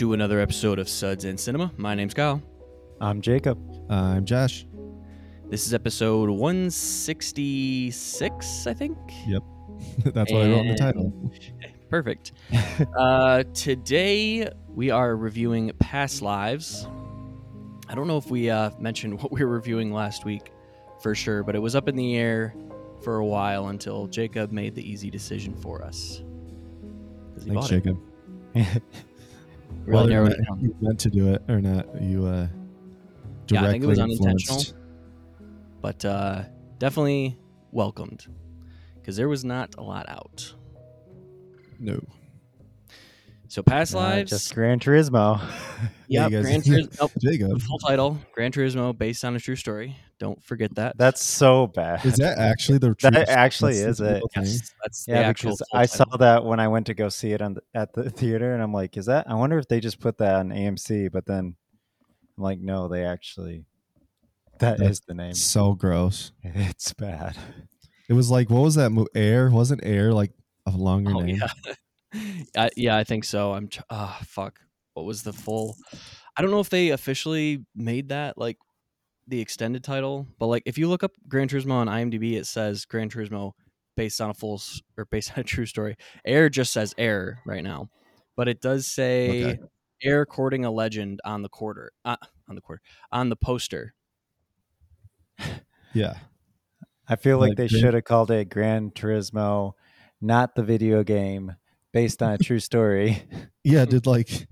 back to another episode of Suds and Cinema. My name's Kyle. I'm Jacob. Uh, I'm Josh. This is episode 166, I think. Yep. That's what I wrote in the title. Perfect. uh, today we are reviewing Past Lives. I don't know if we uh, mentioned what we were reviewing last week for sure, but it was up in the air for a while until Jacob made the easy decision for us. Thanks. Jacob. Really Whether narrowed or it down. you meant to do it or not, you uh, Yeah, I think it was directly unintentional. influenced- but uh, definitely welcomed because there was not a lot out. No. So past Uh, lives, just Gran Turismo. Yeah, yep, Gran Turismo, nope, Jacob, full title, Gran Turismo, based on a true story. Don't forget that. That's so bad. is that actually the That actually That's is the it. thing? yes, that's the yeah, actual. because I saw that when I went to go see it on the, at the theater, and I'm like, is that? I wonder if they just put that on AMC, but then I'm like, no, they actually. That is That's the name. So gross. It's bad. It was like what was that? Mo- Air wasn't Air like a longer Oh name? yeah, I, yeah, I think so. I'm. tr- Ah, fuck. What was the full? I don't know if they officially made that like the extended title, but like if you look up Gran Turismo on IMDb, it says Gran Turismo based on a full or based on a true story. Air just says Air right now, but it does say Okay. Air courting a legend on the quarter, uh, on the quarter, on the poster. Yeah. I feel like Like they Gran- should have called it Gran Turismo, not the video game based on a true story. Yeah. Did like,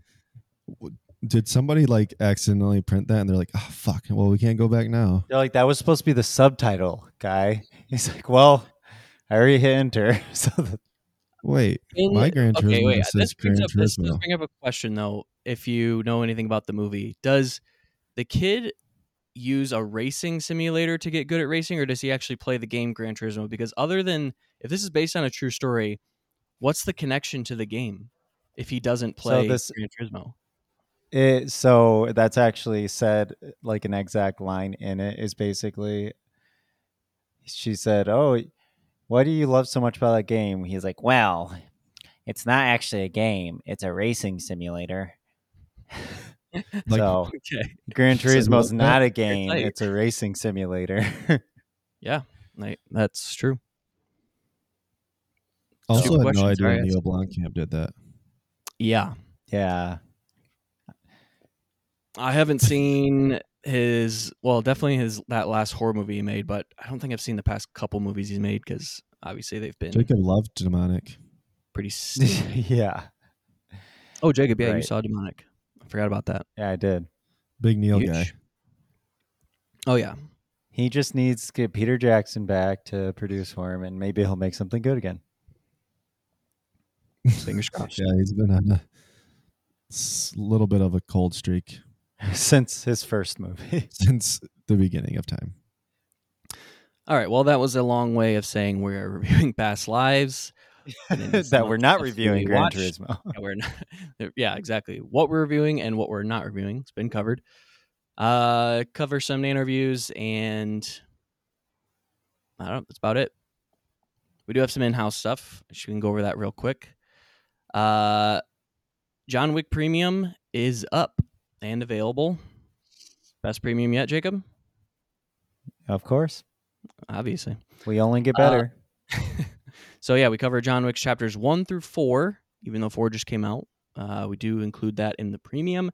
w- did somebody like accidentally print that and they're like, oh fuck, well we can't go back now. They're like, that was supposed to be the subtitle, guy. He's like, well, I already hit enter. So the, Wait, In- my Gran Turismo okay, wait. says This brings Gran up this does bring up a question though. If you know anything about the movie, does the kid use a racing simulator to get good at racing, or does he actually play the game Gran Turismo? Because other than if this is based on a true story, what's the connection to the game if he doesn't play this- Gran Turismo? It, so that's actually said uh, like an exact line in it is basically, she said, oh, why do you love so much about that game? He's like, well, it's not actually a game. It's a racing simulator. Like, so Okay, Gran Said Turismo's what? not a game. It's a racing simulator. yeah, that's true. also Two had no idea. Neil Blomkamp did that. Yeah, yeah. I haven't seen his well, definitely his that last horror movie he made, but I don't think I've seen the past couple movies he's made because obviously they've been Jacob loved demonic. pretty. Yeah. oh, Jacob, yeah, you saw Demonic. I forgot about that. Yeah, I did. Big Neil Huge. guy. Oh yeah, He just needs to get Peter Jackson back to produce for him, and maybe he'll make something good again. fingers crossed. Yeah, he's been on a little bit of a cold streak Since his first movie. since the beginning of time. All right, well, that was a long way of saying we're reviewing past lives. And then this that we're not reviewing we Gran watched. Turismo. that we're not, yeah, exactly. What we're reviewing and what we're not reviewing has been covered. Uh, cover some interviews and I don't know. That's about it. We do have some in-house stuff. We can go over that real quick. Uh, John Wick Premium is up and available. Best premium yet, Jacob? Of course. Obviously. We only get Uh, better. so yeah, we cover John Wick chapters one through four, even though four just came out. Uh, we do include that in the premium.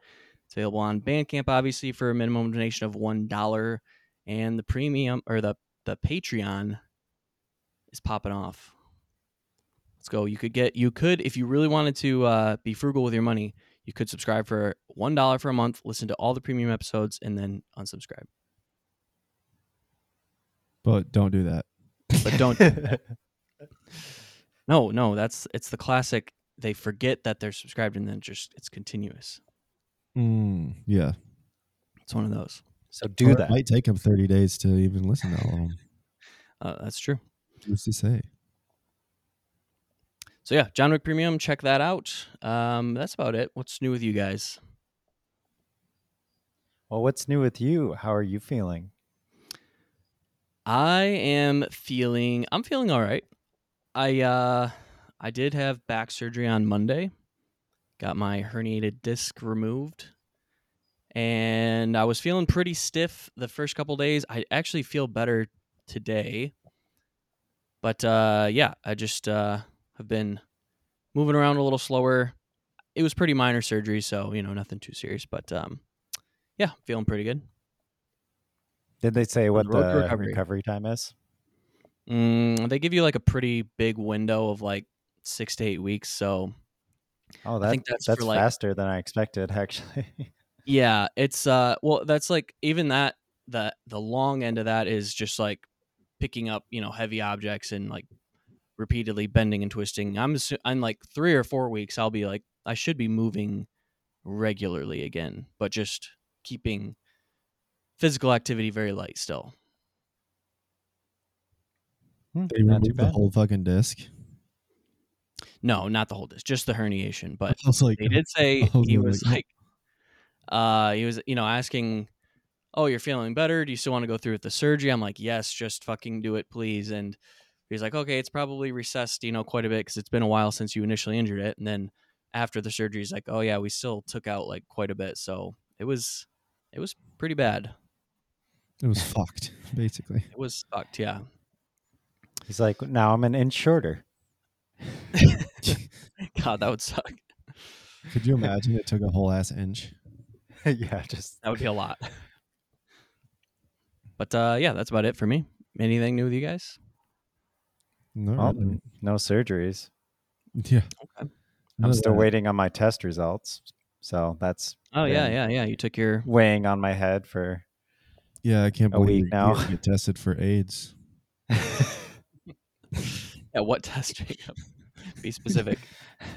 It's available on Bandcamp, obviously, for a minimum donation of one dollar, and the premium or the the Patreon is popping off. Let's go. You could get you could if you really wanted to uh, be frugal with your money, you could subscribe for one dollar for a month, listen to all the premium episodes, and then unsubscribe. But don't do that. But don't No, no, that's it's the classic. They forget that they're subscribed and then just it's continuous. Mm, yeah. It's one of those. so do Or It that. might take him 30 days to even listen to all. Uh, that's true. What's to say? So yeah, John Wick Premium, check that out. Um, that's about it. What's new with you guys? Well, what's new with you? How are you feeling? I am feeling I'm feeling all right. I uh I did have back surgery on Monday. got my herniated disc removed. And I was feeling pretty stiff the first couple days. I actually feel better today. But uh, yeah, I just uh, have been moving around a little slower. It was pretty minor surgery, so you know nothing too serious. But um, yeah, feeling pretty good. Did they say what the the recovery. recovery. time is? Mm, they give you like a pretty big window of like six to eight weeks. So Oh, I that, think that's that's like- faster than I expected, actually. yeah, it's uh, well, that's like even that the the long end of that is just like picking up you know heavy objects and like repeatedly bending and twisting. I'm assu- I'm like three or four weeks. I'll be like I should be moving regularly again, but just keeping physical activity very light still. Hmm, They not too removed the whole fucking disc. No, not the whole disc, just the herniation. But I like, they did say was he was "Oh." like uh he was you know asking oh you're feeling better do you still want to go through with the surgery i'm like yes just fucking do it please and he's like okay it's probably recessed you know quite a bit because it's been a while since you initially injured it. And then after the surgery he's like oh yeah we still took out like quite a bit. So it was it was pretty bad. It was fucked, basically. it was fucked yeah. He's like, now I'm an inch shorter. god that would suck. Could you imagine it took a whole ass inch? yeah, just that would be a lot. But uh yeah that's about it for me. Anything new with you guys No, well, really. Um, no surgeries. yeah. Okay. I'm of still that. waiting on my test results. So that's oh yeah yeah yeah you took your weighing on my head for Yeah, I can't a believe week you're now. gonna get tested for AIDS. yeah what test jacob be specific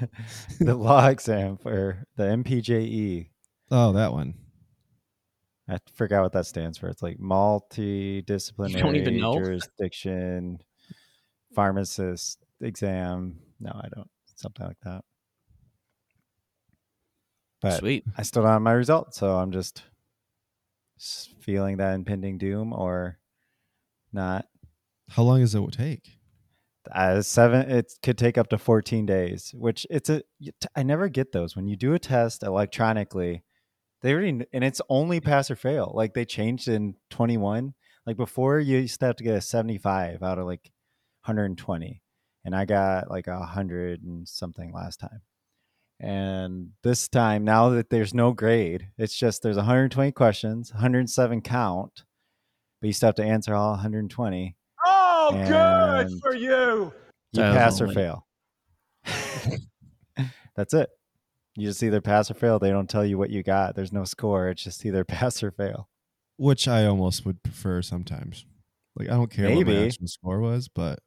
the law exam for the MPJE. Oh, that one. I forgot what that stands for. It's like multidisciplinary know? jurisdiction pharmacist exam. No, I don't. Something like that. But Sweet. I still don't have my result, so I'm just feeling that impending doom or not. How long does it take? Uh, seven. It could take up to 14 days, which it's a. I never get those when you do a test electronically. They already and it's only pass or fail. Like they changed in 21. Like before, you used to have to get a 75 out of like 120, and I got like a hundred and something last time. And this time, now that there's no grade, it's just there's 120 questions, 107 count, but you still have to answer all 120. Oh, And- good for you. You Styles pass or fail. That's it. You just either pass or fail. They don't tell you what you got. There's no score. It's just either pass or fail. Which I almost would prefer sometimes. Like I don't care what my Maybe. actual score was, but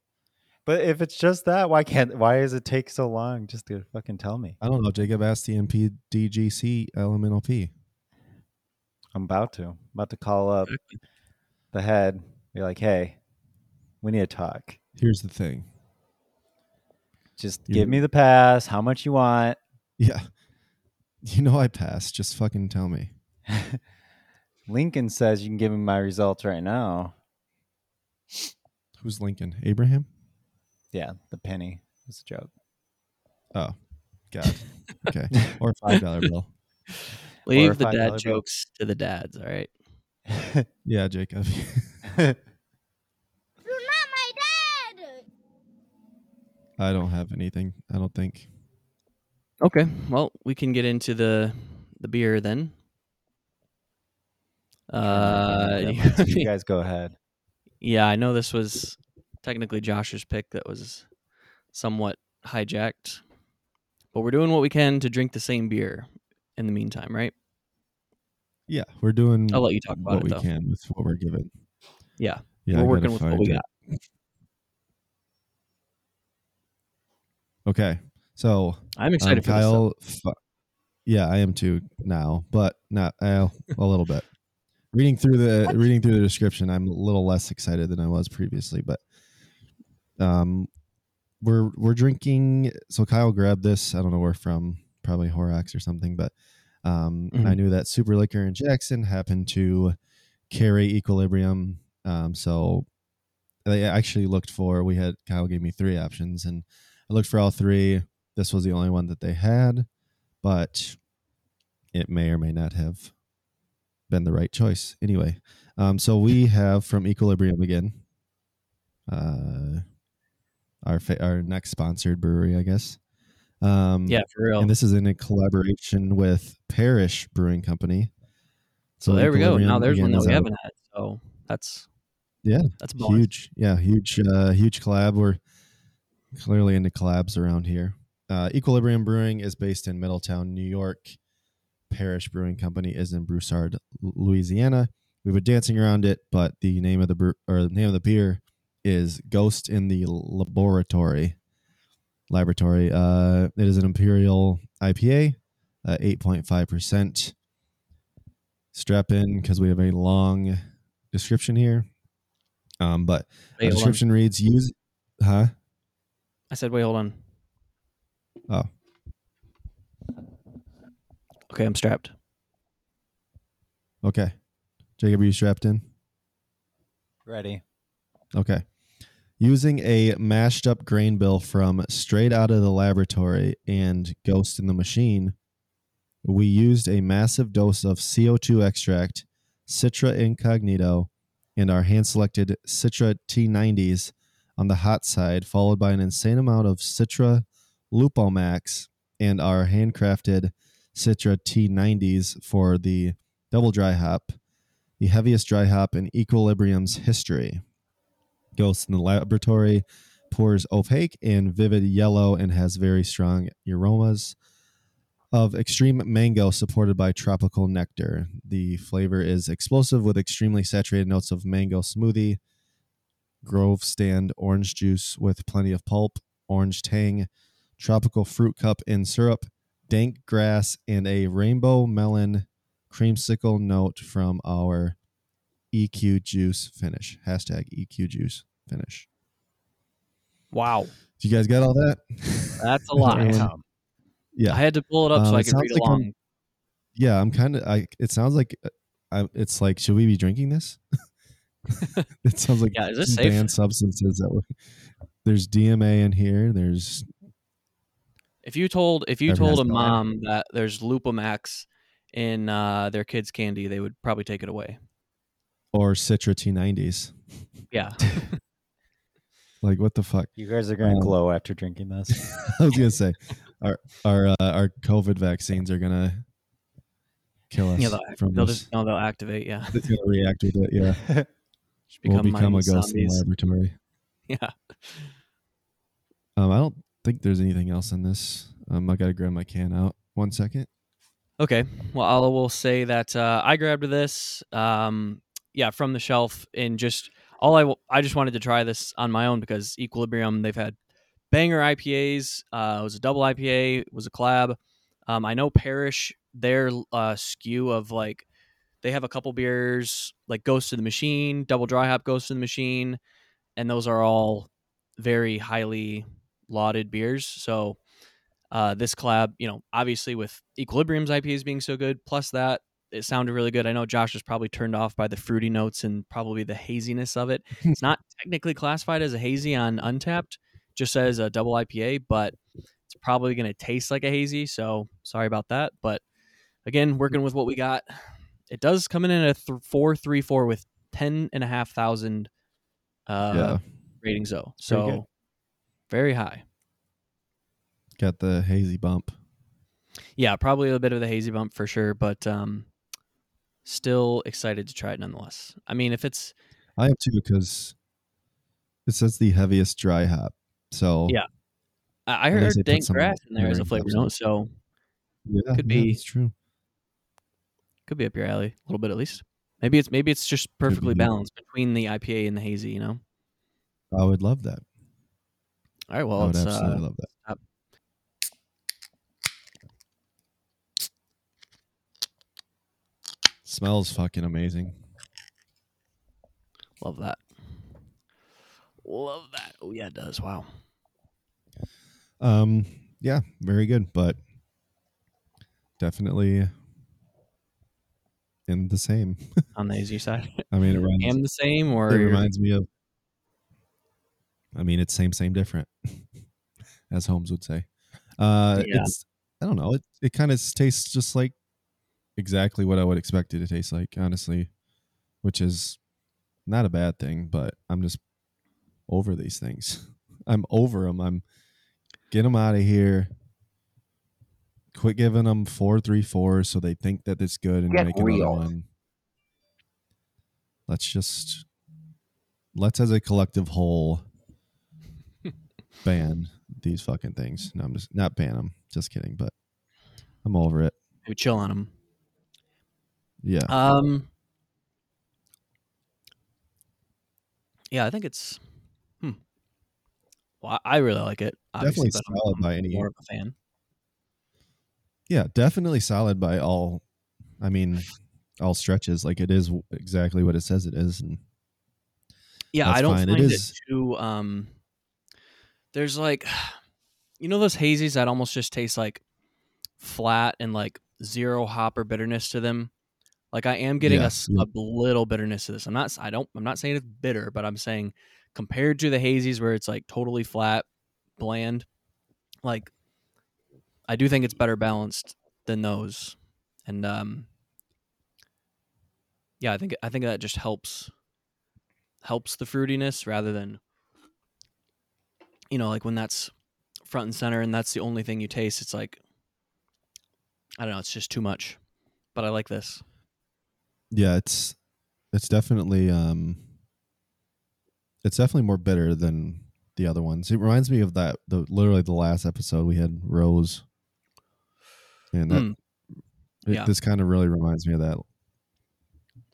But if it's just that, why can't? Why does it take so long just to fucking tell me? I don't know. Jacob asked the MPDGC elemental P. I'm about to. I'm about to call up the head. Be like, hey, we need to talk. Here's the thing. Just You- give me the pass. How much you want? Yeah. You know I passed. Just fucking tell me. Lincoln says you can give me my results right now. Who's Lincoln? Abraham? Yeah, the penny. was a joke. Oh, God. Okay. or five dollar bill. Leave the $5 dad bill. jokes to the dads. All right. Yeah, Jacob. You're not my dad. I don't have anything. I don't think. Okay. Well, we can get into the the beer then. Uh, you guys go ahead. yeah, I know this was technically Josh's pick that was somewhat hijacked, but we're doing what we can to drink the same beer in the meantime, right? Yeah, we're doing I'll let you talk about what it, we though. can with what we're given. Yeah, Yeah, we're I working with what we it. got. Okay, so I'm um, excited for Kyle. fu- yeah, I am too now, but not uh, a little bit. Reading through the reading through the description, I'm a little less excited than I was previously, but um, we're we're drinking. So Kyle grabbed this. I don't know where from, probably Horrocks or something, but um, I Mhm. knew that Super Liquor and Jackson happened to carry Equilibrium. Um, so I actually looked for. We had Kyle gave me three options, and I looked for all three. This was the only one that they had. but it may or may not have been the right choice. Anyway, um, so we have from Equilibrium again, uh, our fa- our next sponsored brewery, I guess. Um, Yeah, for real. and this is in a collaboration with Parish Brewing Company. so there we go. Now there's one that we out- haven't had. So that's Yeah, that's a huge yeah huge uh huge collab we're clearly into collabs around here uh equilibrium brewing is based in middletown new york parish brewing company is in broussard louisiana we've been dancing around it but the name of the brew or the name of the beer is ghost in the laboratory laboratory uh it is an imperial ipa uh, 8.5% strap in because we have a long description here um, but Wait, the hold on. description reads use huh I said, wait, hold on. Oh. Okay, I'm strapped. okay jacob are you strapped in Ready. okay using a mashed up grain bill from straight out of the laboratory and ghost in the machine we used a massive dose of co2 extract citra incognito and our hand selected citra t90s on the hot side followed by an insane amount of citra lupomax and our handcrafted citra t90s for the double dry hop the heaviest dry hop in equilibrium's history Ghost in the laboratory pours opaque and vivid yellow and has very strong aromas of extreme mango supported by tropical nectar. The flavor is explosive with extremely saturated notes of mango smoothie, Grove stand orange juice with plenty of pulp, orange tang, tropical fruit cup in syrup, dank grass, and a rainbow melon creamsicle note from our EQ juice finish. Hashtag EQ juice finish. Wow, Do you guys get all that? that's a lot. Everyone- yeah. I had to pull it up Um, so I it could read like I'm- along. yeah, I'm kind of. I. It sounds like. uh, I, it's like, should we be drinking this? it sounds like Yeah, is this some safe? banned substances that. We, there's DMA in here. There's If you told if you told a mom that there's Lupomax in uh, their kids' candy, they would probably take it away. Or Citra T90s. Yeah, Like what the fuck? You guys are gonna Um, glow after drinking this. I was gonna say, our our uh, our COVID vaccines are gonna kill us yeah. They'll, from they'll this. just no, they'll activate. Yeah, It's gonna react with it. Yeah, Just we'll become a mighty ghost in the laboratory. Yeah, Um, I don't think there's anything else in this. Um, I gotta grab my can out. One second. Okay. Well, I will say that uh, I grabbed this, um, yeah, from the shelf, and just all I w- I just wanted to try this on my own because Equilibrium they've had banger IPAs. Uh, it was a double IPA. It was a collab. Um, I know Parish their uh, skew of like they have a couple beers like Ghost of the Machine, Double Dry Hop Ghost of the Machine, and those are all very highly lauded beers. So uh, this collab, you know, obviously with Equilibrium's IPAs being so good, plus that it sounded really good. I know Josh was probably turned off by the fruity notes and probably the haziness of it. It's not technically classified as a hazy on Untappd, just says a double IPA, but it's probably going to taste like a hazy. So sorry about that. But again, working with what we got, it does come in at a th- four three four with ten and a half thousand uh, yeah, ratings though. So very high. got the hazy bump. Yeah, probably a bit of the hazy bump for sure, but um, still excited to try it nonetheless. I mean, if it's I am too because it says the heaviest dry hop. So Yeah. I I heard dank grass in there as a flavor note, so yeah, Could be. It's true. could be up your alley a little bit at least. Maybe it's maybe it's just perfectly be. balanced between the IPA and the hazy. You know. I would love that. All right, well, I would it's absolutely uh, love that. Smells fucking amazing. love that. Love that. Oh yeah, it does. Wow. Um, yeah, very good, but definitely in the same. On the hazy side, I mean, it reminds, am the same or it reminds me of. I mean, it's same, same, different, as Holmes would say. Uh, Yeah. it's I don't know. It it kind of tastes just like exactly what I would expect it to taste like, honestly, which is not a bad thing. But I'm just over these things. I'm over them. I'm get them out of here. Quit giving them four three four so they think that it's good and Get make real. another one. Let's just let's as a collective whole ban these fucking things. No, I'm just not ban them. Just kidding, but I'm over it. Maybe chill on them. Yeah. Um. Yeah, I think it's. Hmm. Well, I really like it. obviously, Definitely solid I'm by any- More of a fan. Yeah, definitely solid by all. I mean, all stretches. Like it is exactly what it says it is, and Yeah, I don't fine. It find it, is- too. Um, there's like, you know, those hazies that almost just taste like flat and like zero hop or bitterness to them. Like I am getting a Yeah, s- yeah. a, little bitterness to this. I'm not. I don't. I'm not saying it's bitter, but I'm saying compared to the hazies where it's like totally flat, bland. Like, I do think it's better balanced than those, and um, yeah, I think I think that just helps helps the fruitiness rather than you know like when that's front and center and that's the only thing you taste it's like i don't know it's just too much but i like this yeah, it's it's definitely um, it's definitely more bitter than the other ones. It reminds me of that the literally the last episode we had Rose, and that Mm. it- Yeah. this kind of really reminds me of that.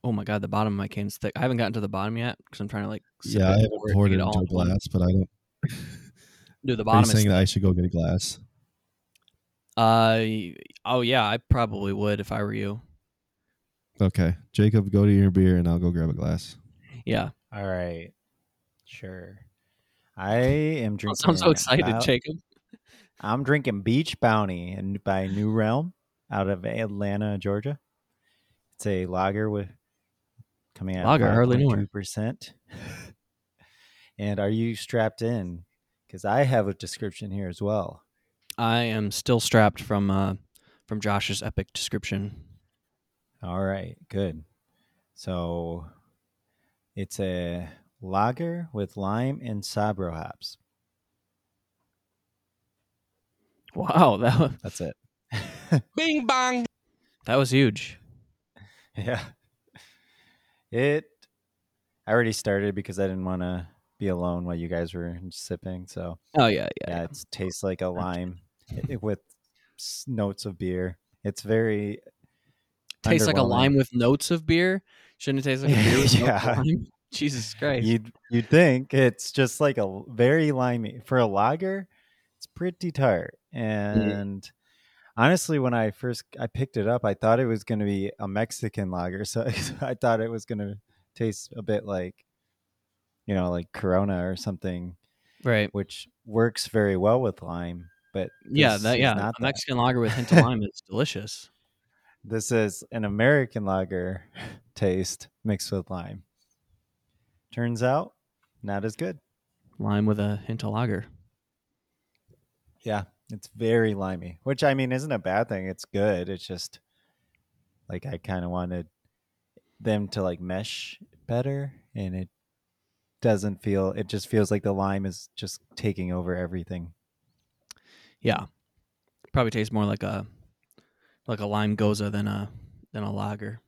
oh my god the bottom of my cane's thick i haven't gotten to the bottom yet because i'm trying to like sip yeah, I haven't pour poured it get all into a glass, but I don't. dude the Are you bottom is saying that. I should go get a glass? uh oh yeah i probably would if i were you Okay, Jacob, go to your beer, and I'll go grab a glass. yeah All right. Sure. I am drinking. I'm so excited Bou- jacob I'm drinking Beach Bounty and by New Realm out of Atlanta, Georgia. It's a lager with coming out Lager, hardly knew her. two percent. And are you strapped in? Because I have a description here as well. i am still strapped from uh from josh's epic description All right, good. So it's a lager with lime and Sabro hops. wow that wa- That's it. Bing bong. that was huge Yeah. It I already started because I didn't want to be alone while you guys were sipping. So oh yeah yeah, yeah, it tastes like a lime eh, with notes of beer. It's very tastes like a lime with notes of beer. Shouldn't it taste like a beer with Yeah. lime? Jesus Christ. You'd you'd think it's just like a very limey for a lager. It's pretty tart, mm-hmm. and honestly, when I first I picked it up, I thought it was going to be a Mexican lager. So I thought it was going to taste a bit like, you know, like Corona or something, right. which works very well with lime. But Yeah, that yeah. not A. Mexican lager with hint of lime is delicious. This is an American lager taste mixed with lime. Turns out, not as good. Lime with a hint of lager. Yeah, it's very limey, which I mean isn't a bad thing. It's good. It's just like I kind of wanted them to like mesh better, and it doesn't feel. It just feels like the lime is just taking over everything. Yeah. Probably tastes more like a like a lime gose than a than a lager.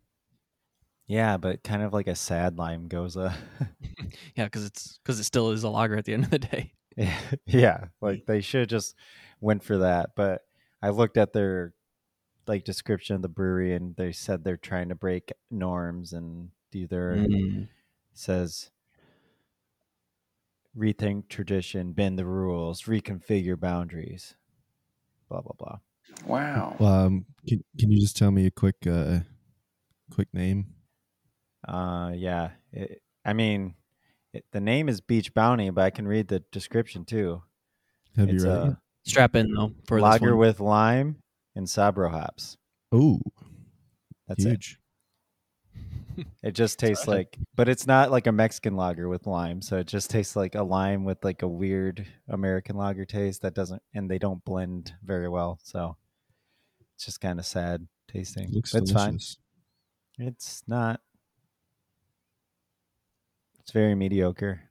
Yeah, but kind of like a sad lime gose. Yeah, because it's because it still is a lager at the end of the day. yeah, like they should just went for that. But I looked at their like description of the brewery, and they said they're trying to break norms and either Mm. says rethink tradition, bend the rules, reconfigure boundaries, blah blah blah. Wow. Um, can can you just tell me a quick uh, quick name? Uh, yeah. It, I mean, it, the name is Beach Bounty, but I can read the description too. Have it's you read it? Strap in though for this lager one. with lime and Sabro hops. Ooh, That's it. huge. It just tastes like, but it's not like a Mexican lager with lime. So it just tastes like a lime with like a weird American lager taste that doesn't, and they don't blend very well. So It's just kind of sad tasting. Looks It's fine. It's not. It's very mediocre.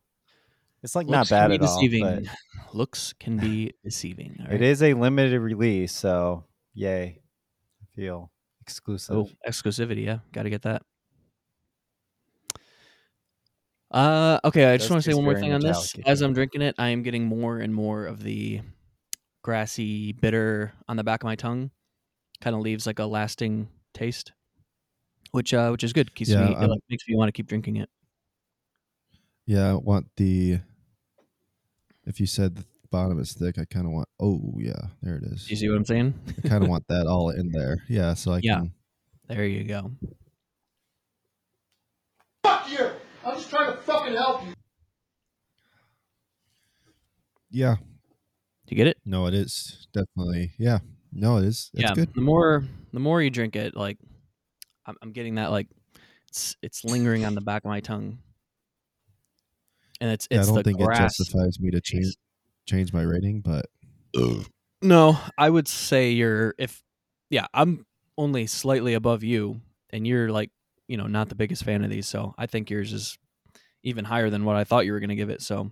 It's like Looks not bad at be all. But Looks can be deceiving. all it right? is a limited release, so yay! I feel oh, exclusive. Oh, exclusivity. Yeah, got to get that. Uh, okay. I just Does want to say one more thing on this. metallic-y, As. I'm drinking it, I am getting more and more of the grassy, bitter on the back of my tongue. Kind of leaves like a lasting taste, which uh, which is good. Keeps Yeah, me, it I'm- like, makes me want to keep drinking it. Yeah, I want the. If you said the bottom is thick, I kind of want. Oh yeah, there it is. You see what I'm saying? I kind of want that all in there. Yeah, so I Yeah. can. there you go. Fuck you! I'm just trying to fucking help you. Yeah, Do you get it? no, it is definitely. Yeah, no, it is. It's yeah. good. The more the more you drink it, like I'm, I'm getting that like it's it's lingering on the back of my tongue, and it's Yeah, I don't the think it justifies me to change change my rating, but No, I would say you're if yeah, I'm only slightly above you and you're like, you know, not the biggest fan of these, so I think yours is even higher than what I thought you were going to give it. So,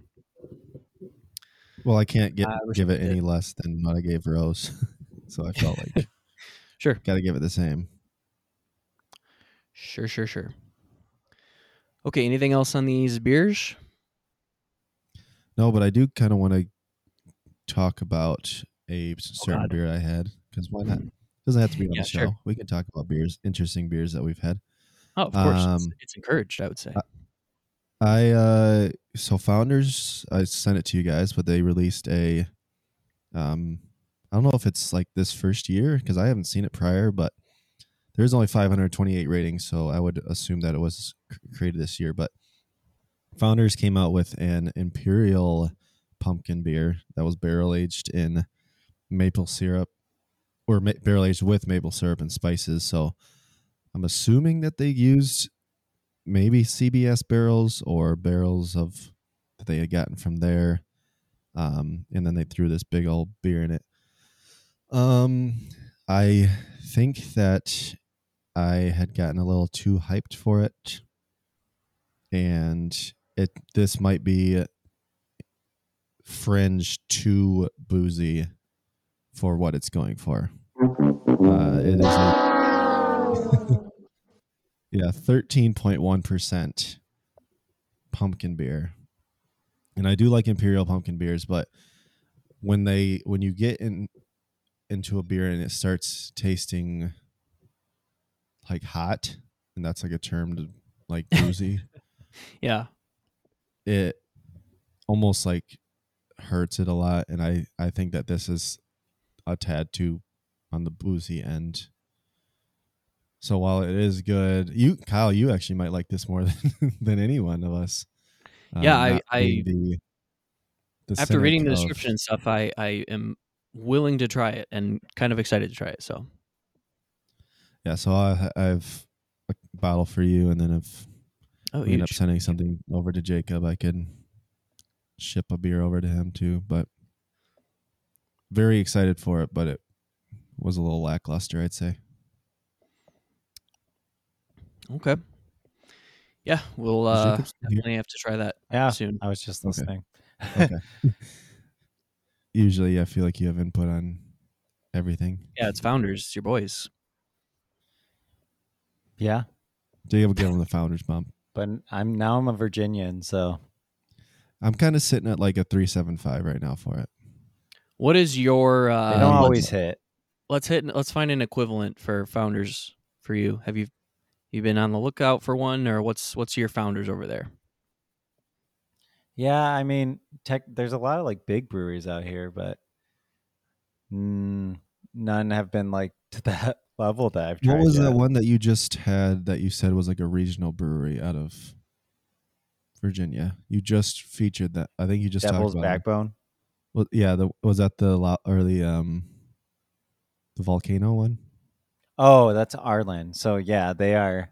well, I can't get, I give it any less than what I gave Rose, so I felt like sure. got to give it the same. Sure, sure, sure. Okay, anything else on these beers? No, but I do kind of want to talk about a oh, certain God. beer I had because why not? Mm. Doesn't have to be on Yeah, the show. sure. We can talk about beers, interesting beers that we've had. Oh, of course. it's, Um, it's encouraged, I would say. I uh so founders I sent it to you guys, but they released a um I don't know if it's like this first year because I haven't seen it prior, but there's only 528 ratings, so I would assume that it was created this year. But founders came out with an imperial pumpkin beer that was barrel aged in maple syrup or ma- barrel aged with maple syrup and spices. So I'm assuming that they used maybe CBS barrels or barrels of that they had gotten from there. Um, and then they threw this big old beer in it. Um, I think that I had gotten a little too hyped for it, and it this might be fringe too boozy for what it's going for. Uh, it is a yeah, thirteen point one percent pumpkin beer, and I do like imperial pumpkin beers, but when they when you get in into a beer and it starts tasting like hot, and that's like a term to like boozy, yeah. it almost like hurts it a lot, and I I think that this is a tad too on the boozy end. So while it is good, you Kyle, you actually might like this more than than any one of us. Um, yeah, I- I- the, the After reading the of- description and stuff, I, I am willing to try it and kind of excited to try it. So, yeah. So I, I have a bottle for you, and then if oh, we end up sending something over to Jacob, I could ship a beer over to him too. But very excited for it, but it was a little lackluster, I'd say. Okay. Yeah, we'll uh, Jacob still here? definitely have to try that Yeah, soon. I was just listening. Okay. Usually, I feel like you have input on everything. Yeah, it's founders, it's your boys. Yeah, do Jacob, give him the founders bump. but I'm now I'm a Virginian, so I'm kind of sitting at like a three seven five right now for it. What is your? Uh, they don't let's- always hit. let's hit. Let's find an equivalent for founders for you. Have you you been on the lookout for one, or what's what's your founders over there? Yeah, I mean, tech. There's a lot of like big breweries out here, but mm, none have been like to that level that I've tried. What was yet. that one that you just had that you said was like a regional brewery out of Virginia? You just featured that. I think you just Devil's talked about. it. Backbone. Well, yeah, the, was that the lo- or the um the volcano one? Oh, that's Arlen. So yeah, they are.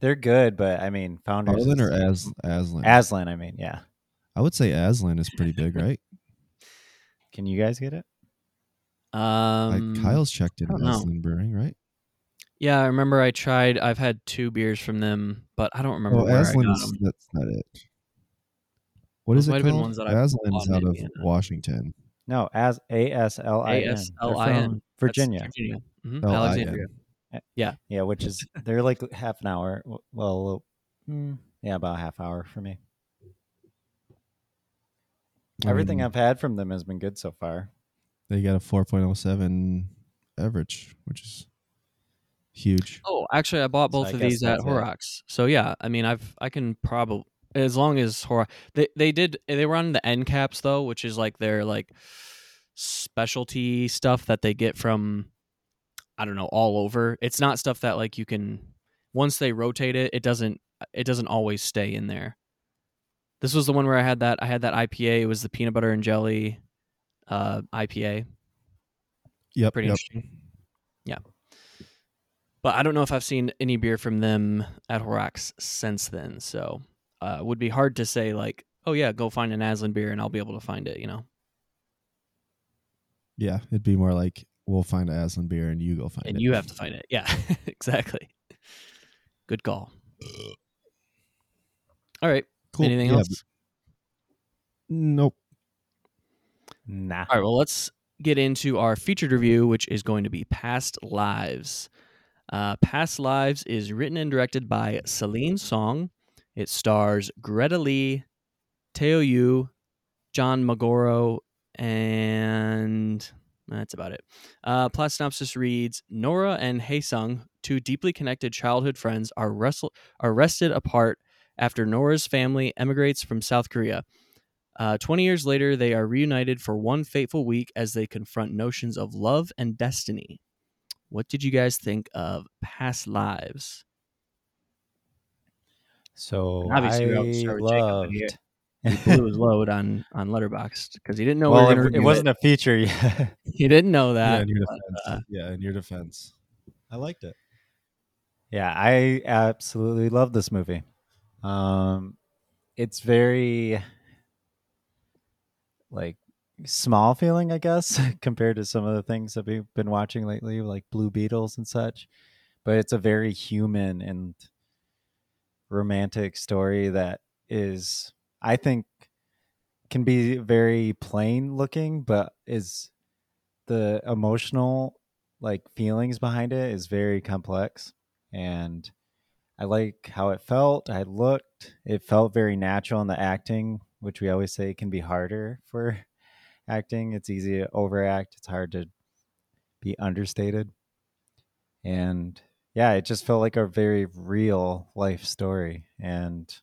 They're good, but I mean, founders. Arlen or As Aslin? Aslin? I mean, yeah. I would say Aslin is pretty big, right? Can you guys get it? Um, like Kyle's checked in I don't know. Brewing, right? Yeah, I remember I tried. I've had two beers from them, but I don't remember Oh, where I got Aslin's them. that's not it. What Those is it might have been called? ones that I bought Aslin's out of Indiana. Washington. No, as A S L I N. They're A-S-L-I-N. from That's Virginia. Virginia. Mhm, Alexandria. Yeah, Yeah, which is they're like half an hour. Well, mm, yeah, about a half hour for me. Everything mean, I've had from them has been good so far. they got a 4.07 average, which is huge. Oh, actually, I bought both I of these at that's it. Horrocks. So yeah, I mean, I've I can probably as long as Horrocks they they did they were on the end caps though, which is like their like specialty stuff that they get from I don't know all over. It's not stuff that like you can once they rotate it, it doesn't it doesn't always stay in there. This was the one where I had that I had that IPA. It was the peanut butter and jelly uh, IPA. Yep. Pretty yep. interesting. Yeah. But I don't know if I've seen any beer from them at Horrocks since then. So uh, it would be hard to say, like, oh, yeah, go find an Aslin beer and I'll be able to find it, you know? Yeah, it'd be more like we'll find an Aslin beer and you go find And it. you have to find it. Yeah, exactly. Good call. All right. Cool. Anything Yeah, else? Nope. Nah. All right. Well, let's get into our featured review, which is going to be Past Lives. Uh, Past Lives is written and directed by Celine Song. It stars Greta Lee, Teo Yoo, John Magaro, and that's about it. Uh, plot synopsis reads Nora and Hae Sung, two deeply connected childhood friends, are, wrestle- are arrested apart after Nora's family emigrates from South Korea. Uh, 20 years later, they are reunited for one fateful week as they confront notions of love and destiny. What did you guys think of Past Lives? So And obviously, we I always start with Jacob, he- blew his load on on Letterboxd because he didn't know well, we were it, it wasn't a feature yet. He didn't know yeah, that. in your but, uh, yeah, in your defense. I liked it. Yeah, I absolutely love this movie. Um, it's very like small feeling, I guess, compared to some of the things that we've been watching lately, like Blue Beetles and such. But it's a very human and romantic story that is, I think, can be very plain looking, but is the emotional like feelings behind it is very complex and I like how it felt. I looked. It felt very natural in the acting, which we always say can be harder for acting. It's easy to overact. It's hard to be understated. And yeah, it just felt like a very real life story and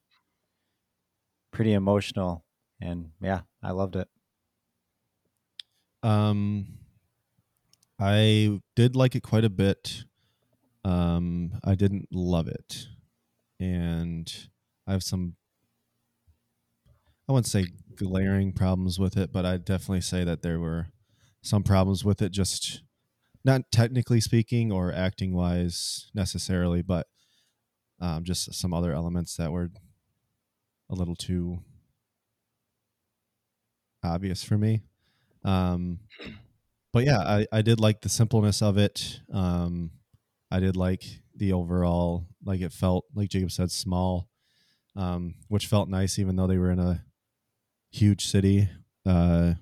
pretty emotional. And yeah, I loved it. Um, I did like it quite a bit. Um, I didn't love it, and I have some. I wouldn't say glaring problems with it, but I'd definitely say that there were some problems with it. Just not technically speaking or acting wise necessarily, but um, just some other elements that were a little too obvious for me. Um, but yeah, I, I did like the simpleness of it. Um, I did like the overall, like it felt like Jacob said, small, um, which felt nice, even though they were in a huge city, uh,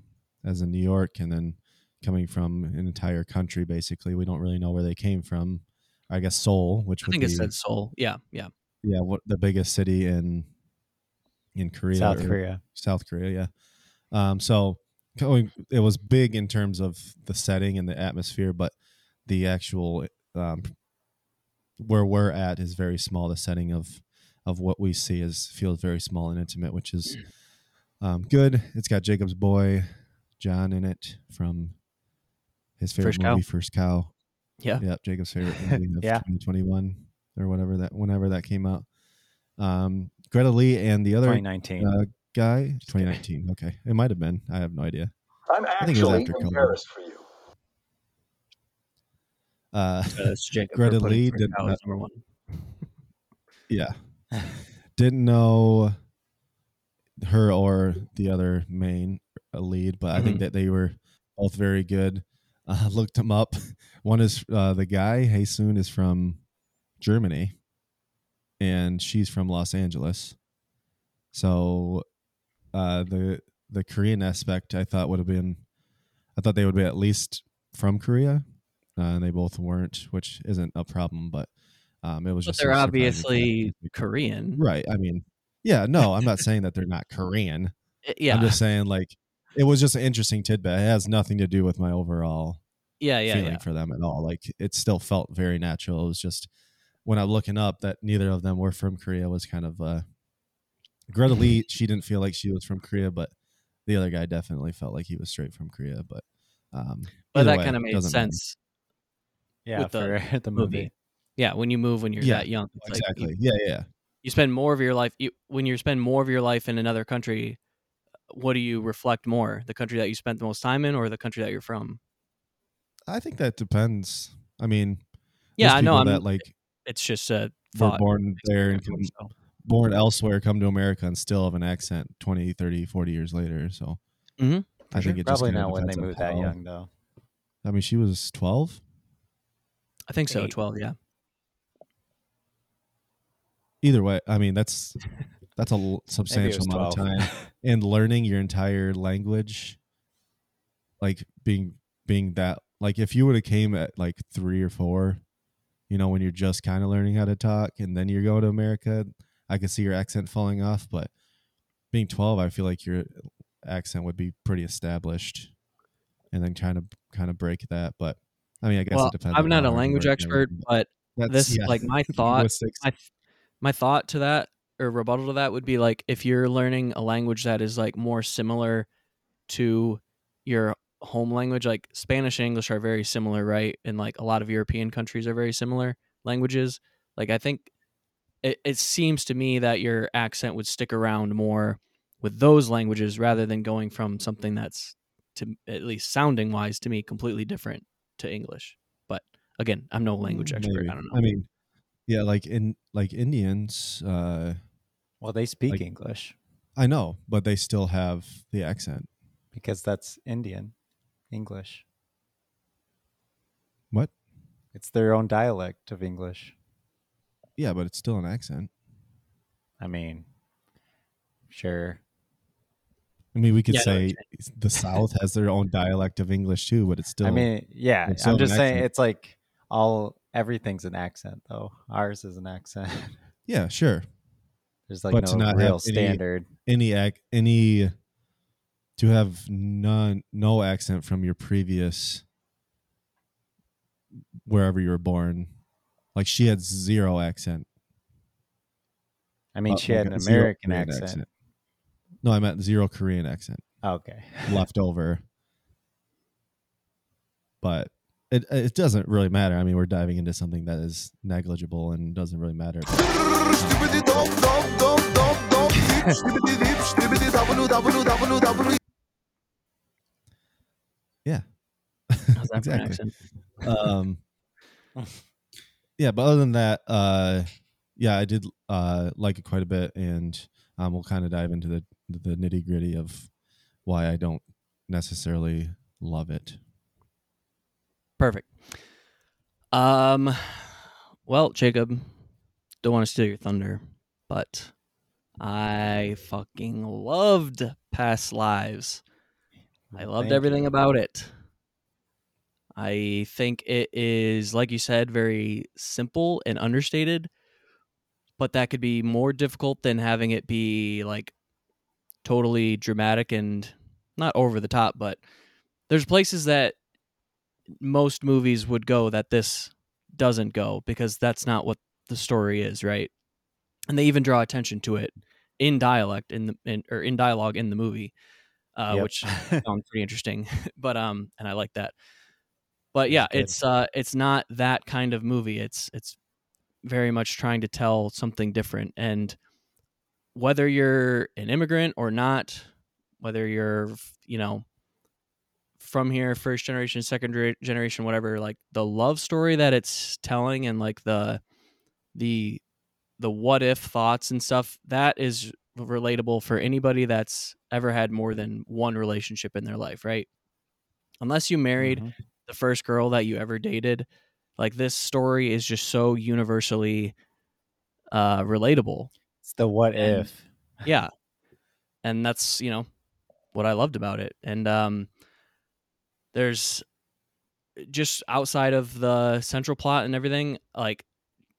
as in New York, and then coming from an entire country. Basically, we don't really know where they came from. I guess Seoul, which I think be it said Seoul. Yeah, yeah. yeah, what the biggest city in in Korea, South Korea. South Korea, yeah. Um, so it was big in terms of the setting and the atmosphere, but the actual um, where we're at is very small. The setting of of what we see is feels very small and intimate, which is um, good. It's got Jacob's boy John in it from his favorite First Cow. movie, First Cow. Yeah. Yep, Jacob's favorite movie of Yeah. 2021 or whatever that whenever that came out. Um, Greta Lee and the other 2019. uh, guy? 2019 okay. It might have been. I have no idea. I'm think it was actually after COVID. embarrassed for you. uh Uh, Jacob Greta Lee did not, number one. yeah. Didn't know her or the other main uh, lead but i think that they were both very good. I looked them up. One is uh, the guy Hae Sung is from Germany, and she's from Los Angeles. So uh, the the Korean aspect I thought would have been, I thought they would be at least from Korea, uh, and they both weren't, which isn't a problem. But um, it was But just they're so surprising to obviously. Korean. right. I mean, yeah, no, I'm not saying that they're not Korean. Yeah. I'm just saying like it was just an interesting tidbit. It has nothing to do with my overall yeah. Yeah. feeling Yeah. for them at all. Like it still felt very natural. It was just when I'm looking up that neither of them were from Korea was kind of uh Greta Lee, she didn't feel like she was from Korea, but the other guy definitely felt like he was straight from Korea. But um But that kind of made doesn't matter. sense. Yeah, with the for the movie. movie. Yeah. When you move when you're Yeah, that young. It's like you- Exactly. yeah, yeah. you spend more of your life you, when you spend more of your life in another country what do you reflect more the country that you spent the most time in or the country that you're from I think that depends. I mean, yeah i know people i'm that like it's just a were thought born there and come, So, born elsewhere, come to America and still have an accent 20, 30, 40 years later. So Mhm, I for think sure. it just Probably kinda not when they depends on moved that young, though. I mean, she was 12. i think so Eight. 12 yeah Either way, I mean, that's that's a substantial was amount of time and learning your entire language like being being that like if you would have came at like 3 or 4, you know, when you're just kind of learning how to talk and then you go to America, I could see your accent falling off, but being 12, I feel like your accent would be pretty established and then kind of kind of break that, but I mean, I guess well it depends. i'm not a language expert but this yeah. like my thought my, my thought to that or rebuttal to that would be like if you're learning a language that is like more similar to your home language like spanish and english are very similar right? And like a lot of european countries are very similar languages. Like i think it, it seems to me that your accent would stick around more with those languages rather than going from something that's to at least sounding wise to me completely different to english. But again i'm no language expert. Maybe. i don't know. I mean, yeah, like in like Indians, uh Well, they speak Like- English. I know, but they still have the accent. because that's Indian English. What? It's their own dialect of English. Yeah, but it's still an accent. I mean, sure. I mean, we could Yeah, I know say the South has their own dialect of English too, but it's still. I mean, yeah. I'm just saying accent. it's like all everything's an accent though. Ours is an accent. yeah, sure. There's like But to no not real have any- standard. Any ac- any to have none no accent from your previous wherever you were born. Like she had zero accent. I mean, uh, she had an American Korean accent. No, I meant zero Korean accent. Okay. left over. But it it doesn't really matter. I mean, we're diving into something that is negligible and doesn't really matter. yeah. How's that for an exactly. Um Yeah, but other than that, uh yeah, I did uh like it quite a bit and um we'll kind of dive into the the nitty-gritty of why I don't necessarily love it. Perfect. Um, well, Jacob, don't want to steal your thunder, but I fucking loved Past Lives. I loved everything you. about it. I think it is, like you said, very simple and understated, but that could be more difficult than having it be like totally dramatic and not over the top, but there's places that most movies would go that this doesn't go because that's not what the story is, right? And they even draw attention to it in dialect in the in, or in dialogue in the movie, uh, Yep. which sounds pretty interesting. but um, and I like that. But yeah, it's uh, it's not that kind of movie. It's it's very much trying to tell something different, and whether you're an immigrant or not, whether you're you know from here first generation second generation whatever like the love story that it's telling and like the the the what if thoughts and stuff that is relatable for anybody that's ever had more than one relationship in their life right unless you married Mhm. the first girl that you ever dated. Like this story is just so universally uh relatable. It's the what And- if. Yeah. And that's, you know, what I loved about it. And um there's just outside of the central plot and everything, like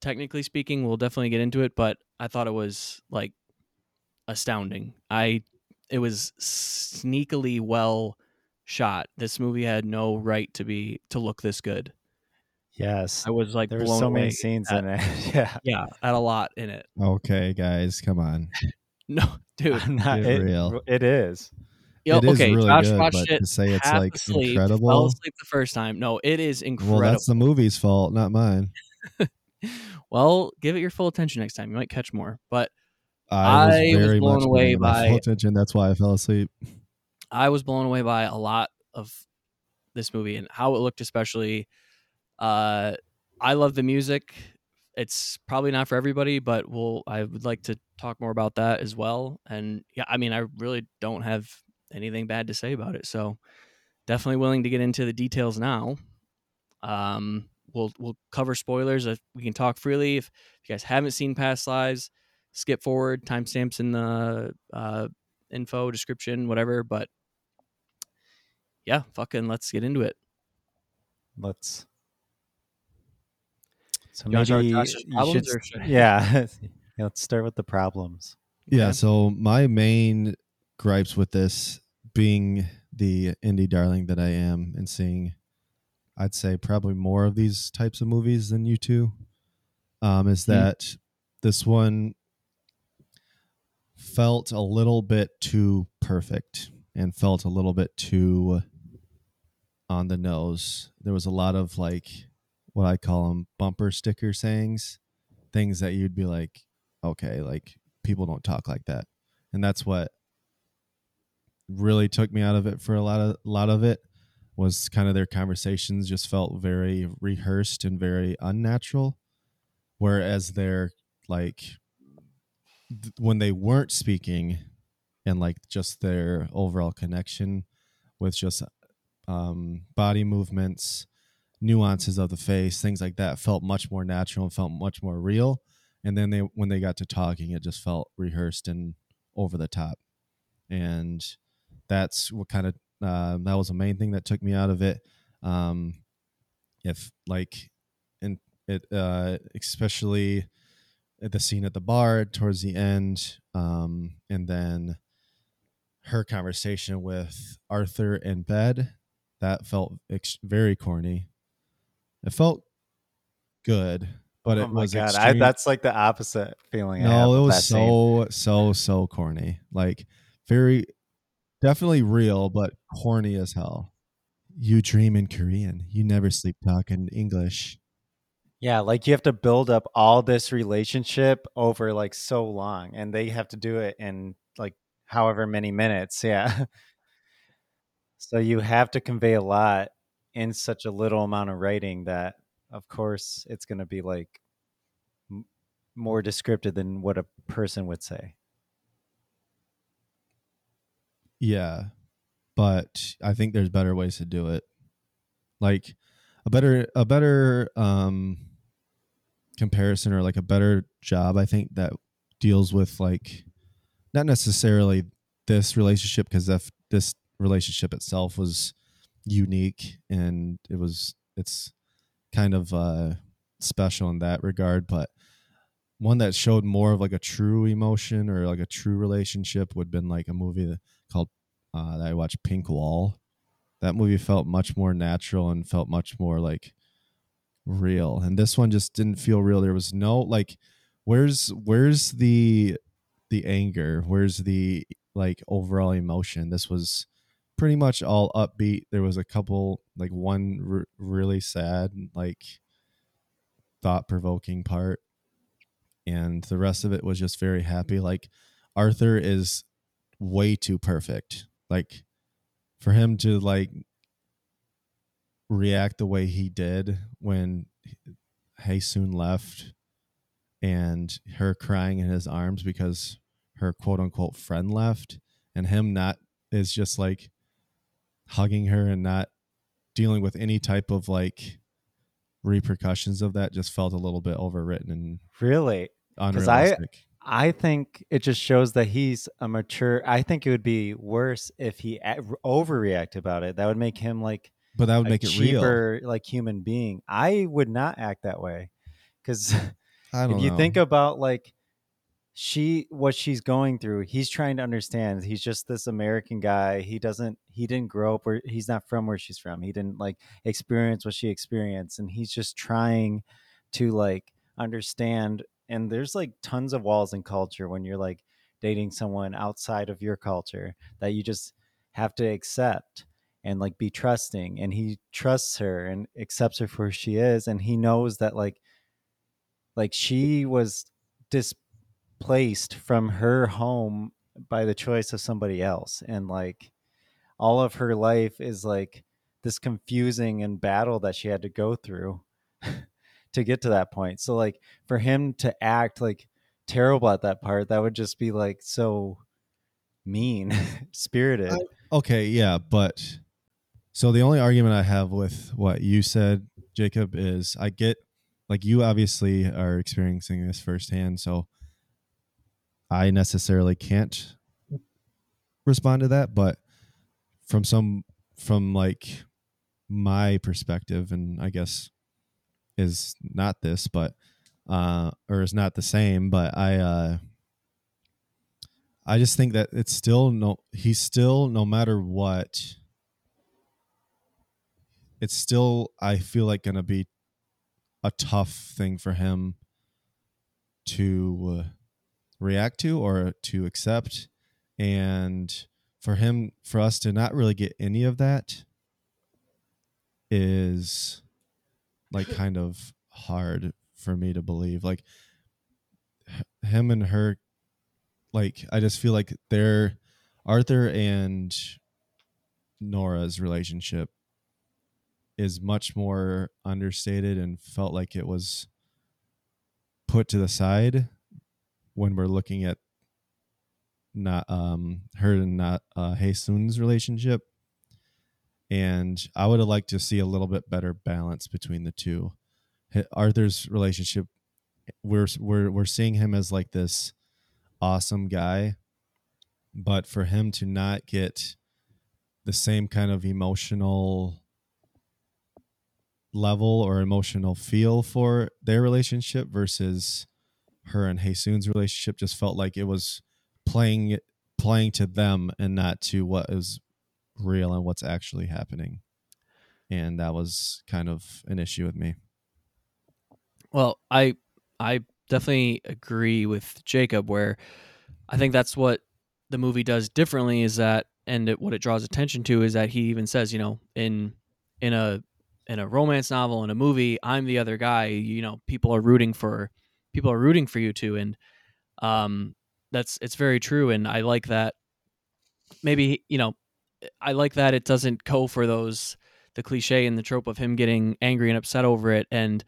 technically speaking, we'll definitely get into it, but I thought it was like astounding. I it was sneakily well shot. This movie had no right to be to look this good. Yes. I was like there's so away. many scenes at- in it. yeah. Yeah, at a lot in it. Okay, guys, come on. No, dude. I'm not- Get it, real. it is. Yo, It is okay, really Josh good, watched but it. to say it's half like asleep, Fell asleep the first time. No, it is incredible. Well, that's the movie's fault, not mine. Well, give it your full attention next time. You might catch more. But I was I was very blown much away giving my full by- attention. That's why I fell asleep. I was blown away by a lot of this movie and how it looked, especially. Uh, I love the music. It's probably not for everybody, but we'll. I would like to talk more about that as well. And yeah, I mean, I really don't have anything bad to say about it. So definitely willing to get into the details now. Um, we'll we'll cover spoilers. If we can talk freely. If you guys haven't seen past lives, skip forward. Timestamps in the uh, info description, whatever. But yeah, fucking let's get into it. Let's. So You wanna start with maybe you should. or should Yeah. Let's start with the problems. Yeah. Okay. So my main gripes with this being the indie darling that I am and seeing, I'd say probably more of these types of movies than you two, um, is Hmm. that this one felt a little bit too perfect and felt a little bit too on the nose. There was a lot of like what I call them bumper sticker sayings, things that you'd be like, okay, like people don't talk like that. And that's what really took me out of it for a lot of a lot of it was kind of their conversations just felt very rehearsed and very unnatural whereas they're like when they weren't speaking and like just their overall connection with just um, body movements nuances of the face things like that felt much more natural and felt much more real. And then they when they got to talking it just felt rehearsed and over the top. And that's what kind of uh, that was the main thing that took me out of it. Um if like and it uh especially the scene at the bar towards the end um and then her conversation with arthur in bed that felt ex- very corny it felt good but oh it was god, I, that's like the opposite feeling. No, it was that scene. so so so corny. Like very definitely real, but corny as hell. You dream in Korean. You never sleep talk in English. Yeah, like you have to build up all this relationship over like so long, and they have to do it in like however many minutes. Yeah. so you have to convey a lot in such a little amount of writing that, of course, it's going to be like m- more descriptive than what a person would say. Yeah. But I think there's better ways to do it. Like a better a better um comparison or like a better job I think that deals with like not necessarily this relationship because if this relationship itself was unique and it was it's kind of uh special in that regard but one that showed more of like a true emotion or like a true relationship would have been like a movie called uh, that I watched Pink Wall. That movie felt much more natural and felt much more like real. And this one just didn't feel real. There was no like where's where's the the anger? Where's the like overall emotion? This was pretty much all upbeat. There was a couple like one r- really sad like thought provoking part and the rest of it was just very happy like Arthur is way too perfect. Like for him to like react the way he did when Hae Sung left and her crying in his arms because her quote unquote friend left and him not is just like hugging her and not dealing with any type of like repercussions of that just felt a little bit overwritten and Really? I- unrealistic. I think it just shows that he's a mature. I think it would be worse if he overreacted about it. That would make him like but that would make it real. cheaper, like human being. I would not act that way because if you know. think about like she what she's going through he's trying to understand he's just this american guy he doesn't he didn't grow up where he's not from where she's from he didn't like experience what she experienced and he's just trying to like understand and there's like tons of walls in culture when you're like dating someone outside of your culture that you just have to accept and like be trusting and he trusts her and accepts her for who she is and he knows that like like she was displaced from her home by the choice of somebody else and like all of her life is like this confusing and battle that she had to go through to get to that point. So like for him to act like terrible at that part that would just be like so mean spirited. I- okay, yeah, but so the only argument I have with what you said, Jacob, is I get like you obviously are experiencing this firsthand, so I necessarily can't respond to that, but from some from like my perspective and I guess is not this, but uh or is not the same, but I uh I just think that it's still no he's still no matter what it's still I feel like going to be a tough thing for him to uh, react to or to accept. And for him for us to not really get any of that is like kind of hard for me to believe. Like him and her like I just feel like they're Arthur and Nora's relationship is much more understated and felt like it was put to the side when we're looking at not um her and not uh Hae Sung's relationship. And I would have liked to see a little bit better balance between the two. Arthur's relationship we're we're we're seeing him as like this awesome guy, but for him to not get the same kind of emotional level or emotional feel for their relationship versus her and Hae Sung's relationship just felt like it was playing playing to them and not to what is real and what's actually happening. And that was kind of an issue with me. Well, I I definitely agree with Jacob where I think that's what the movie does differently is that and it, what it draws attention to is that he even says, you know, in in a in a romance novel in a movie, I'm the other guy, you know, people are rooting for people are rooting for you too and um that's it's very true. And I like that maybe, you know, I like that it doesn't go for those the cliche and the trope of him getting angry and upset over it. And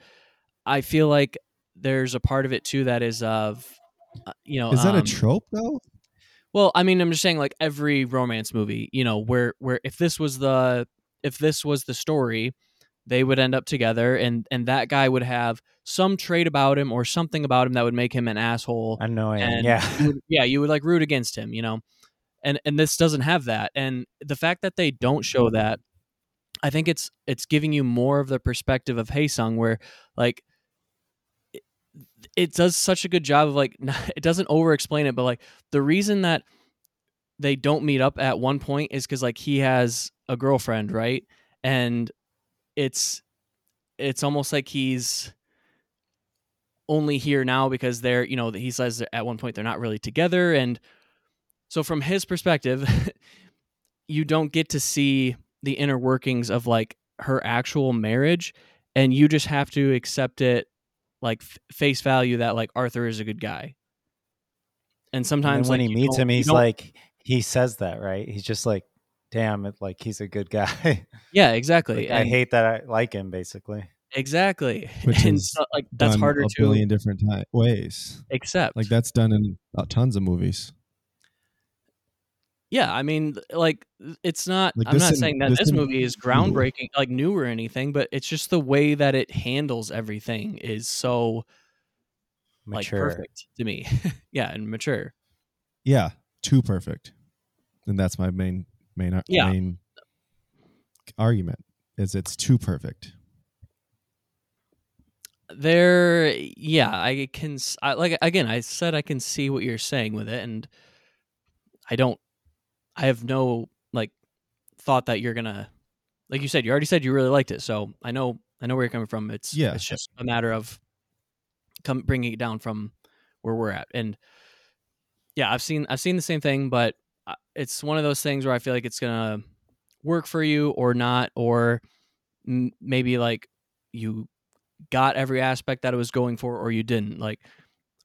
I feel like there's a part of it too that is of uh, you know Is that a um, trope though? well, I mean, I'm just saying, like every romance movie, you know, where where if this was the if this was the story, they would end up together, and and that guy would have some trait about him or something about him that would make him an asshole. annoying And yeah you would, yeah, you would like root against him, you know, and and this doesn't have that, and the fact that they don't show that, I think it's it's giving you more of the perspective of Hae Sung, where like it, it does such a good job of like it doesn't over explain it, but like the reason that they don't meet up at one point is because like he has a girlfriend, right? And it's it's almost like he's only here now because they're you know he says at one point they're not really together. And so from his perspective you don't get to see the inner workings of like her actual marriage. And you just have to accept it like f- face value that like Arthur is a good guy. And And sometimes then when like, he meets him he's like he says that right? He's just like damn it like he's a good guy yeah exactly Like, i hate that i like him basically exactly Which and is so, like that's Done harder a to billion different ti- ways. except Like that's done in uh, tons of movies. yeah, I mean, like it's not. Like, I'm not didn't- saying that this this didn't- movie is groundbreaking, like new or anything, but it's just the way that it handles everything is so like perfect to me. yeah, and mature. Yeah, too perfect, and that's my main main Yeah. main argument is it's too perfect. there yeah i can I, like again i said i can see what you're saying with it and i don't i have no like thought that you're gonna like you said you already said you really liked it so i know i know where you're coming from it's Yeah. it's just a matter of come bringing it down from where we're at and yeah i've seen i've seen the same thing but it's one of those things where i feel like it's gonna work for you or not or m- maybe like you got every aspect that it was going for or you didn't. Like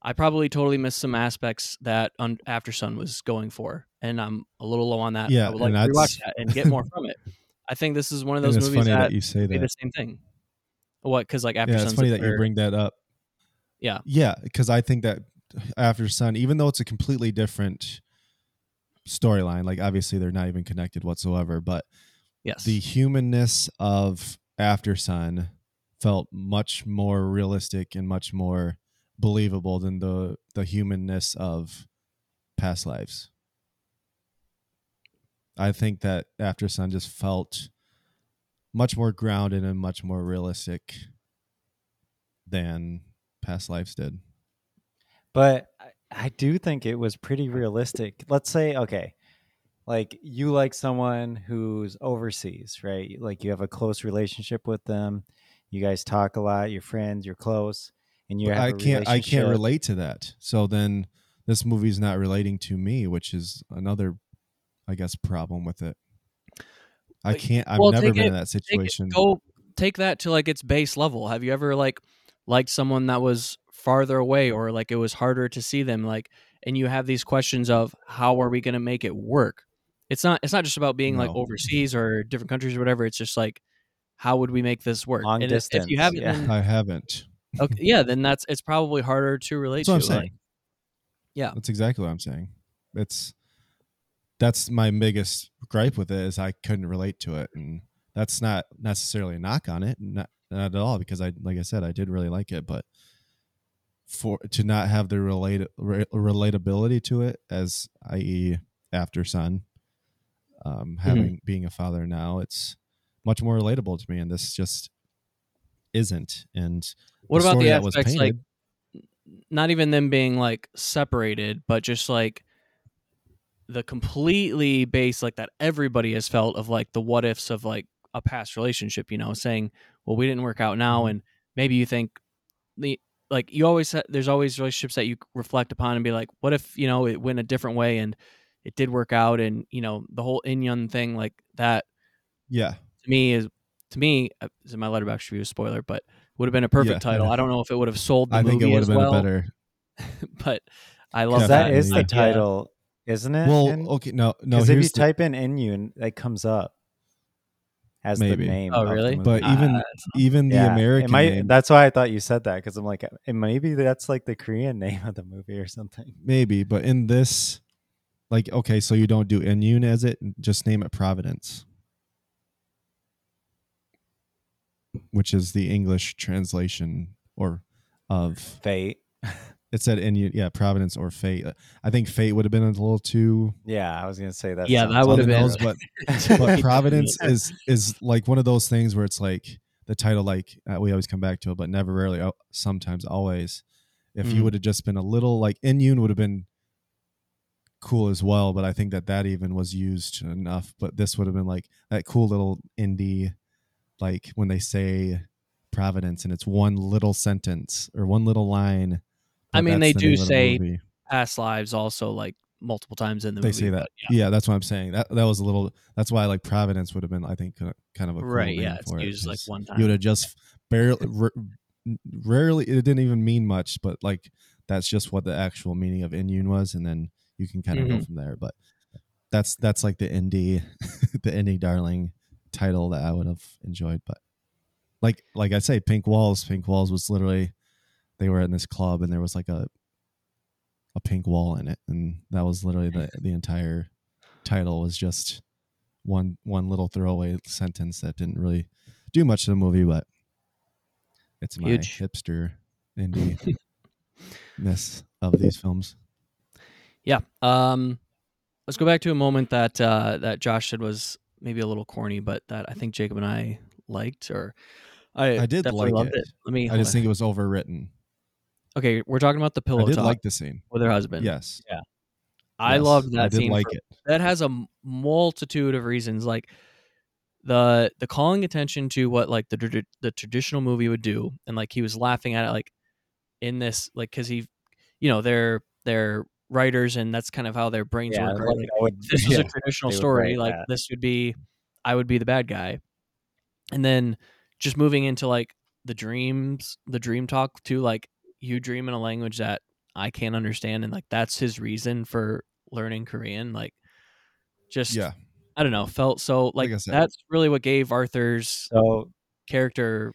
i probably totally missed some aspects that un- Aftersun was going for and i'm a little low on that. Yeah, i would like to rewatch that and get more from it. I think this is one of those it's movies funny that, that, you say be the same thing. What because like after yeah, it's Sun's funny the that you bring that up. Yeah. yeah, because I think that Aftersun, even though it's a completely different storyline, like obviously they're not even connected whatsoever, but yes the humanness of Aftersun felt much more realistic and much more believable than the the humanness of past lives. I think that Aftersun just felt much more grounded and much more realistic than past lives did. But I, I do think it was pretty realistic. Let's say, okay, like you like someone who's overseas, right? Like you have a close relationship with them. You guys talk a lot. You're friends. You're close, and you But have I a can't I can't relate to that. So then this movie's not relating to me, which is another I guess problem with it. I can't I've well, never been it- in that take it- situation. go take that to like its base level have you ever like liked someone that was farther away or like it was harder to see them like and you have these questions of how are we going to make it work it's not it's not just about being like overseas or different countries or whatever it's just like how would we make this work Long and if- if you distance, haven't yeah. then, I haven't. okay, yeah then that's it's probably harder to relate That's what I'm to saying. like, Yeah. That's exactly what I'm saying. It's that's my biggest gripe with it is I couldn't relate to it. And that's not necessarily a knock on it. Not not at all, because I like I said, I did really like it, but for to not have the relate re- relatability to it as i.e. Aftersun um Mm-hmm. having being a father now it's much more relatable to me and this just isn't and what about the that was aspects like not even them being like separated, but just like the completely base like that everybody has felt of like the what ifs of like a past relationship, you know, saying, well, we didn't work out now. And maybe you think the, like you always, ha- there's always relationships that you reflect upon and be like, what if, you know, it went a different way and it did work out. And, you know, the whole In-yun thing like that yeah to me is, to me, uh, is in my Letterboxd review, spoiler, but would have been a perfect Yeah, title. know. I don't know if it would have sold the i movie think it would as have been well, a better but I love that. that is the idea. title, isn't it? well In- okay no no Because if you here's the- type in In-yun, it comes up as Maybe. the name. Oh, really? movie. but even Uh, even the Yeah, it american might- name That's why I thought you said that because I'm like, maybe that's like the Korean name of the movie or something. maybe but in this like okay so you don't do immune as it just name it providence which is the english translation or of Fate. It said in yeah providence or fate i think fate would have been a little too Yeah, I was gonna say that. Yeah, that would on have been- nose, but but providence is is like one of those things where it's like the title like uh, we always come back to it but never rarely oh, sometimes always if you Mhm. would have just been a little like in-yun would have been cool as well but i think that that even was used enough but this would have been like that cool little indie like when they say providence and it's one little sentence or one little line I mean, they the do of the say past lives also like multiple times in the they movie. They say that but yeah. that's what i'm saying that that was a little that's why like providence would have been i think kind of a cool right. name Yeah, it's it, used like one time. You would have just barely r- rarely it didn't even mean much but like that's just what the actual meaning of in-yun was and then you can kind of go Mhm. from there but that's that's like the indie the indie darling title that i would have enjoyed but like like i say pink walls pink walls was literally they were in this club and there was like a a pink wall in it and that was literally the the entire title was just one one little throwaway sentence that didn't really do much to the movie, but it's my Huge. hipster indie ness of these films. Yeah. Um, let's go back to a moment that uh, that Josh said was maybe a little corny, but that I think Jacob and I liked, or I, I did like loved it. Let me. I just think it was overwritten. Okay, we're talking about the pillow I did talk like the scene. with her husband. Yes, Yeah. I yes, loved that I scene. like for- it. that has a multitude of reasons like the the calling attention to what like the the traditional movie would do and like he was laughing at it like in this like cuz he you know they're they're writers and that's kind of how their brains Yeah, work like, Like, would- this yeah. a traditional story like that. this would be I would be the bad guy and then just moving into like the dreams the dream talk to like you dream in a language that I can't understand and like that's his reason for learning Korean like just Yeah, I don't know felt so like, Like said. that's really what gave Arthur's So character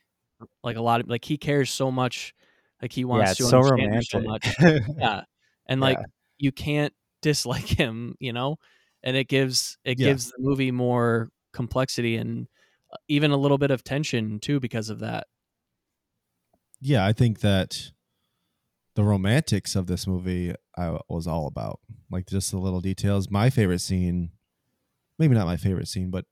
like a lot of like he cares so much like he wants yeah, to so understand her so much yeah and like Yeah. you can't dislike him you know and it gives it Yeah. gives the movie more complexity and uh, even a little bit of tension too because of that yeah. I think that the romantics of this movie I was all about, like just the little details. My favorite scene, maybe not my favorite scene, but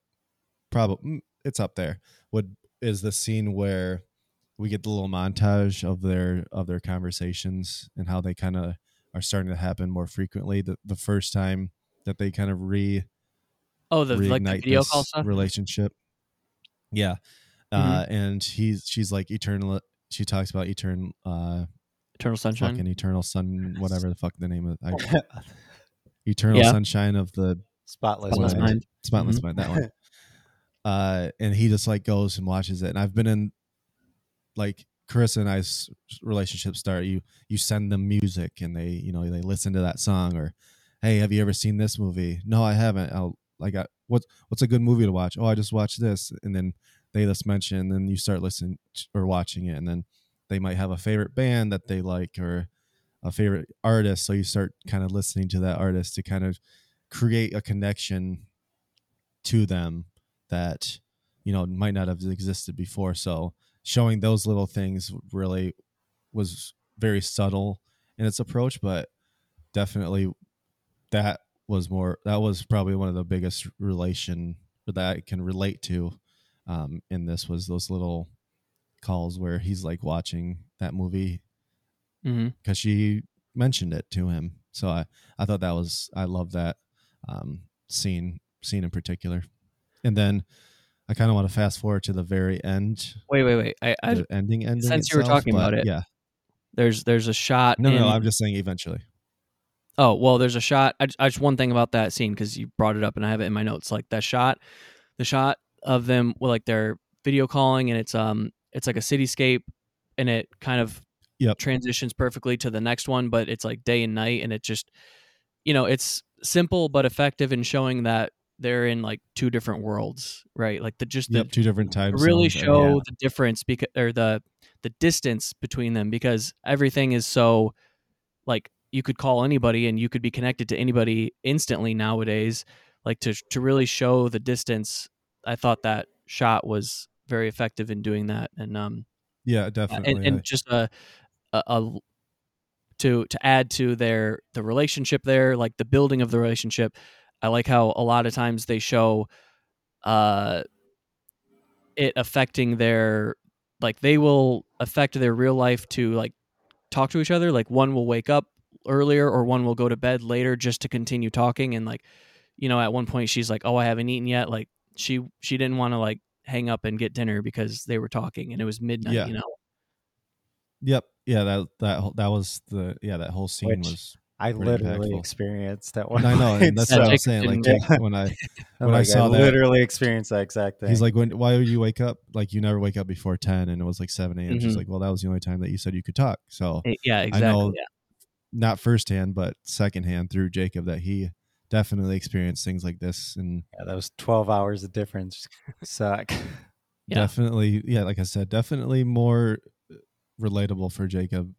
probably it's up there. Would is the scene where we get the little montage of their of their conversations and how they kind of are starting to happen more frequently. The the first time that they kind of re oh the like the video call stuff relationship. Yeah, uh, and he's she's like eternal. She talks about eternal, uh, eternal sunshine fucking eternal sun, whatever the fuck the name of I, eternal Yeah. sunshine of the Spotless Spotless mind. Mind. spotless mind. That one. Uh, and he just like goes and watches it. And I've been in like Carissa and I's relationship start. You you send them music and they you know they listen to that song or hey have you ever seen this movie? No, I haven't. I'll like I, what's what's a good movie to watch? Oh, I just watched this, and then they just mention, and then you start listening or watching it, and then they might have a favorite band that they like or a favorite artist, so you start kind of listening to that artist to kind of create a connection to them that you know might not have existed before. So showing those little things really was very subtle in its approach, but definitely that was more that was probably one of the biggest relation that I can relate to um, in this was those little calls where he's like watching that movie because she mentioned it to him. So I, I thought that was I love that um, scene scene in particular. And then I kind of want to fast forward to the very end, wait wait wait I, I ending ending. since you were talking about it, yeah. there's there's a shot No, no, no, I'm just saying eventually. Oh well, there's a shot. I, I just one thing about that scene because you brought it up and I have it in my notes. Like that shot, the shot of them, well, like they're video calling and it's um it's like a cityscape and it kind of Yep. transitions perfectly to the next one, but it's like day and night and it just you know it's simple but effective in showing that they're in like two different worlds, right? Like the just the Yep, two different times. really uh, show the difference because or the the distance between them because everything is so like you could call anybody and you could be connected to anybody instantly nowadays like to to really show the distance i thought that shot was very effective in doing that and um Yeah, definitely. and, and just a, a, a to to add to their the relationship there like the building of the relationship i like how a lot of times they show uh it affecting their like they will affect their real life to like talk to each other like one will wake up earlier or one will go to bed later just to continue talking and like you know at one point she's like oh i haven't eaten yet like she she didn't want to like hang up and get dinner because they were talking and it was midnight Yeah. you know Yep. Yeah, that that that was the yeah that whole scene Which- was. I literally impactful. experienced that one. I know, and that's Yeah, what I Jake was saying. Like didn't- Jake, when I I'm when I like, saw that- literally experienced that exact thing. he's like, when why would you wake up? Like you never wake up before ten, and it was like seven a.m. She's Mhm. like, well, that was the only time that you said you could talk. So Eh, yeah I exactly know yeah. not firsthand, but secondhand through Jacob that he definitely experienced things like this, and yeah, that was 12 hours of difference. Suck. Yeah. definitely, yeah, like I said, definitely more relatable for Jacob.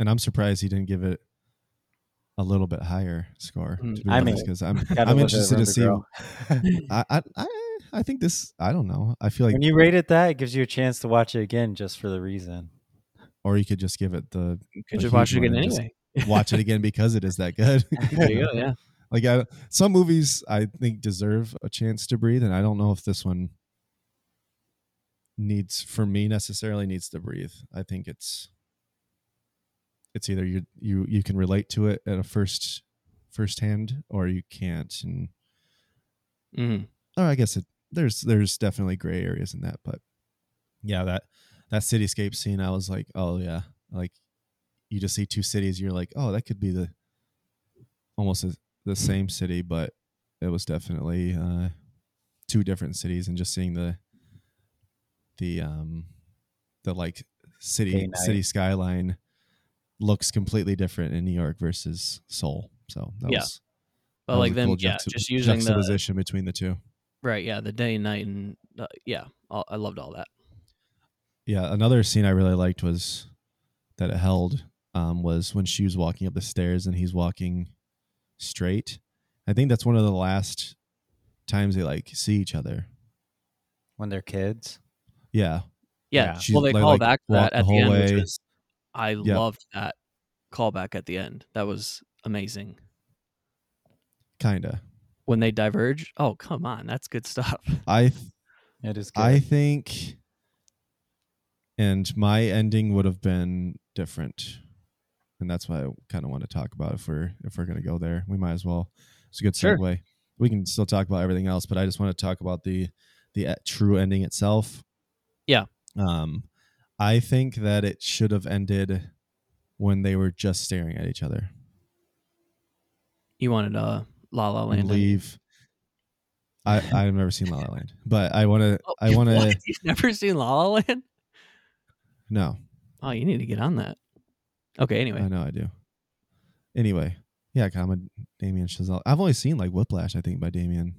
And I'm surprised he didn't give it a little bit higher score. Mm, be I mean, because I'm I'm interested to see. I, I I I think this. I don't know. I feel like, when you rate it that, it gives you a chance to watch it again just for the reason. or you could just give it the You could just watch it again one and just anyway. watch it again because it is that good. there you go. Yeah. Like I, some movies I think deserve a chance to breathe, and I don't know if this one needs for me necessarily needs to breathe. I think it's it's either you you you can relate to it at a first first hand or you can't and hmm or I guess it there's there's definitely gray areas in that, but yeah, that that cityscape scene I was like, oh yeah, like you just see two cities, you're like, oh, that could be the almost the, the same city, but it was definitely uh two different cities and just seeing the the um the like city city skyline looks completely different in New York versus Seoul. So that Yeah. was But that was like a them, cool yeah, juxta- just using the juxtaposition between the two. right, yeah, the day and night, and uh, yeah, all, I loved all that. Yeah, another scene I really liked was that it held um, was when she was walking up the stairs and he's walking straight. I think that's one of the last times they like see each other. When they're kids. Yeah, Yeah, Yeah. Well, they like- call like, back that at the whole end, which way. was I Yeah. loved that callback at the end. That was amazing kinda. when they diverge. Oh, come on, that's good stuff. I th- It is good. I think, and my ending would have been different, and that's why I kind of want to talk about if we're if we're gonna go there. We might as well. It's a good Sure. segue. We can still talk about everything else, but I just want to talk about the the uh, true ending itself. Yeah. Um, I think that it should have ended when they were just staring at each other. You wanted uh, La La Land. and didn't you? leave. I I've never seen La La Land, but I want to. Oh, I want to. You've never seen La La Land? No, Oh, you need to get on that. Okay, anyway. I know I do. Anyway, yeah, I'm a Damien Chazelle. I've only seen like Whiplash, I think, by Damien.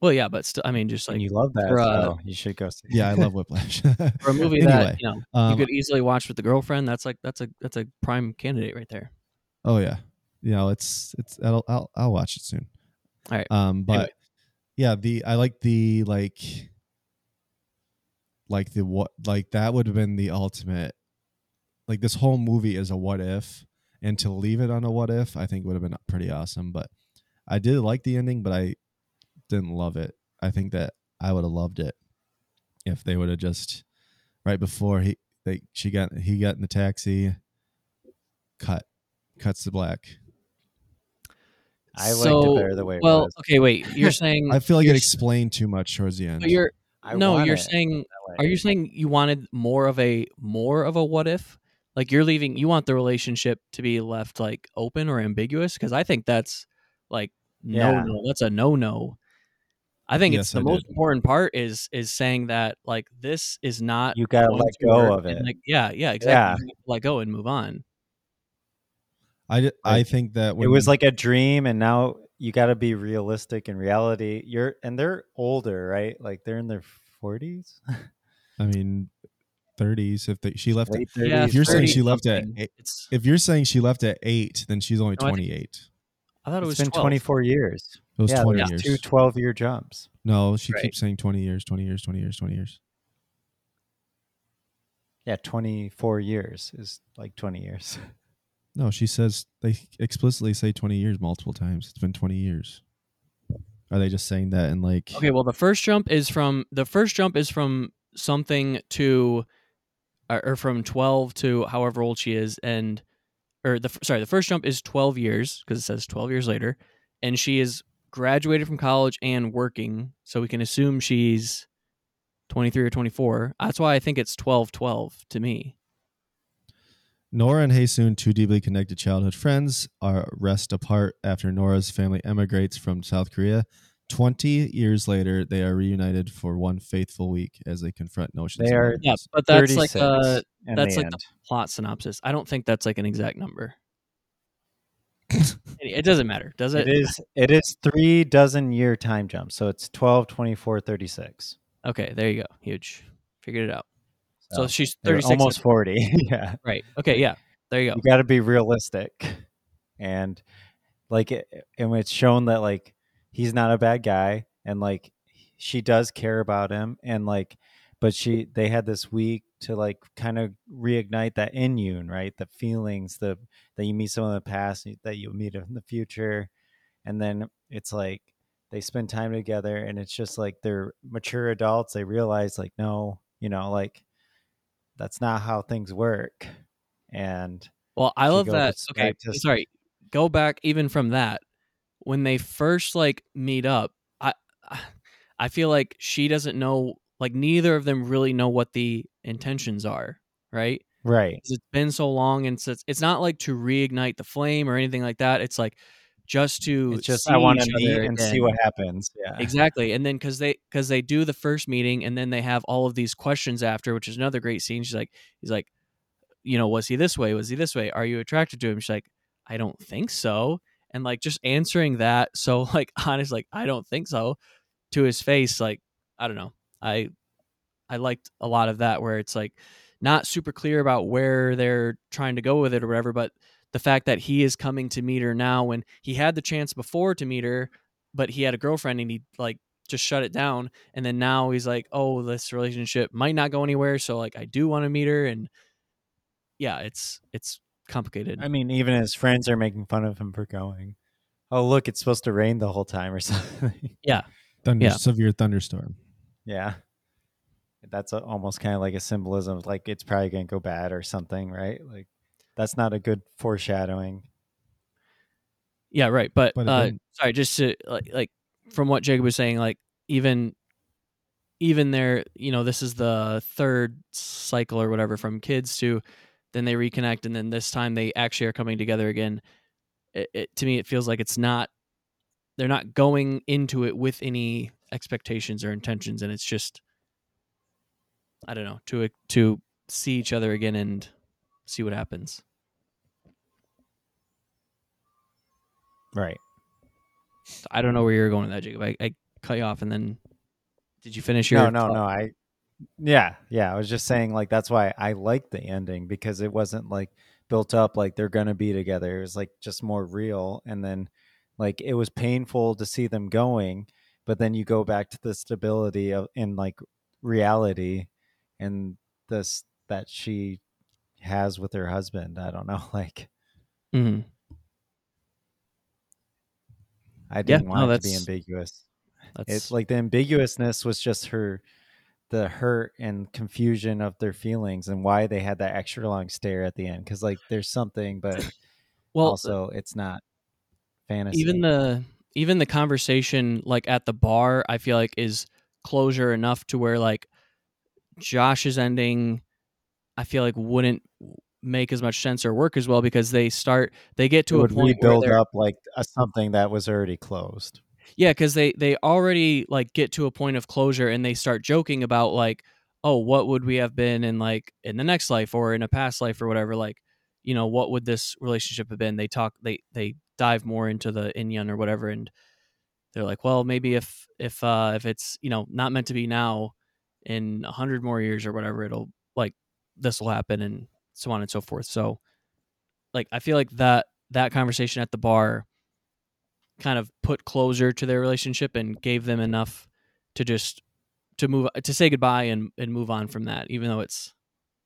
Well, yeah, but still, I mean, just and like you love that. for, uh, so you should go see Yeah, I love Whiplash. for a movie anyway, that you know you um, could easily watch with the girlfriend. That's like that's a that's a prime candidate right there. oh yeah, you know it's it's I'll I'll, I'll watch it soon. All right. Um, but Anyway. yeah, the I like the like like the what like that would have been the ultimate. Like this whole movie is a what if, and to leave it on a what if, I think would have been pretty awesome. But I did like the ending, but I didn't love it. I think that I would have loved it if they would have just right before he they she got he got in the taxi, cut, cuts to black. I liked it better the way it Well, was. okay, wait. You're saying I feel like it explained too much towards the end. so you're I no, you're it saying are you saying you wanted more of a more of a what if? Like you're leaving you want the relationship to be left like open or ambiguous because I think that's like no Yeah. no that's a no no. I think it's the I most did. important part is is saying that like this is not You gotta let go work, of and, it. Like yeah, yeah, exactly. Yeah. You have to Let go and move on. I, di- I think that when it was like a dream and now you got to be realistic in reality you're and they're older right like they're in their 40s I mean, thirties. If they, she left, at, late Yeah, if you're saying she left at, eight, It's if you're saying she left at eight, then she's only No, twenty eight. I thought it it's was been 12. 24 years It was yeah, twenty there's years. two 12 year jumps no, she Right. keeps saying twenty years, twenty years, twenty years, twenty years. yeah 24 years is like 20 years No, she says they explicitly say twenty years multiple times. It's been twenty years. Are they just saying that in like? Okay, well the first jump is from the first jump is from something to or from 12 to however old she is and or the sorry, the first jump is 12 years because it says 12 years later and she is graduated from college and working, so we can assume she's 23 or 24. That's why I think it's 12 12 to me. Nora and Hae Sung, two deeply connected childhood friends, are rest apart after Nora's family emigrates from South Korea. Twenty years later, they are reunited for one faithful week as they confront notions. They of are- loneliness. Yeah, but that's like 36 uh that's the like end. the plot synopsis. I don't think that's like an exact number. it doesn't matter, does it? it is it is three dozen year time jumps so it's 12 24 36 Okay, there you go. Huge. Figured it out. So, she's they're 36. almost 40 yeah Right. Okay, yeah. There you go. you got to be realistic and like it, and it's shown that like he's not a bad guy and like she does care about him and like but she they had this week to like kind of reignite that in-yun right the feelings the that you meet someone in the past that you meet in the future and then it's like they spend time together and it's just like they're mature adults they realize like no you know like that's not how things work and Well, I love that. Okay, to- sorry. Go back even from that. When they first like meet up, I I feel like she doesn't know like neither of them really know what the intentions are, right? Right. It's been so long and it's, it's not like to reignite the flame or anything like that. It's like just to it's just see i want to meet and see what happens yeah Exactly. And then cuz they cuz they do the first meeting and then they have all of these questions after, which is another great scene. She's like he's like, you know, was he this way? Was he this way? Are you attracted to him? She's like, I don't think so. And like just answering that so like honest like I don't think so to his face like I don't know. I I liked a lot of that where it's like not super clear about where they're trying to go with it or whatever, but the fact that he is coming to meet her now when he had the chance before to meet her, but he had a girlfriend and he like just shut it down. And then now he's like, oh, this relationship might not go anywhere. So like I do want to meet her. And yeah, it's it's complicated. i mean even his friends are making fun of him for going oh look it's supposed to rain the whole time or something Thunder, Yeah. severe thunderstorm. yeah that's a, almost kind of like a symbolism of like it's probably going to go bad or something right like that's not a good foreshadowing Yeah, right. But, But uh, didn't. sorry, just to like, like from what Jacob was saying, like even even there, you know, this is the third cycle or whatever from kids to then they reconnect, and then this time they actually are coming together again. It, it, to me, it feels like it's not they're not going into it with any expectations or intentions, and it's just I don't know to to see each other again and see what happens. right I don't know where you're going with that, Jacob. I, I cut you off, and then did you finish your? no no thought? no i yeah yeah i was just saying like that's why i liked the ending because it wasn't like built up like they're gonna be together it was like just more real and then like it was painful to see them going but then you go back to the stability of in like reality and this that she has with her husband i don't know like Mhm. i didn't no, want it to be ambiguous That's it's like the ambiguousness was just her the hurt and confusion of their feelings and why they had that extra long stare at the end because like there's something but well, uh, also it's not fantasy. even the even the conversation like at the bar, I feel like is closure enough to where like Josh's ending, I feel like wouldn't make as much sense or work as well because they start they get it to a would point they're- up like a, something that was already closed Yeah, because they they already like get to a point of closure and they start joking about like, oh, what would we have been in like in the next life or in a past life or whatever. Like, you know, what would this relationship have been? They talk, they they dive more into the In-yun or whatever, and they're like, well, maybe if if uh if it's you know not meant to be now, in a hundred more years or whatever, it'll like this will happen and so on and so forth. So, like, I feel like that that conversation at the bar kind of put closure to their relationship and gave them enough to just to move to say goodbye and and move on from that even though it's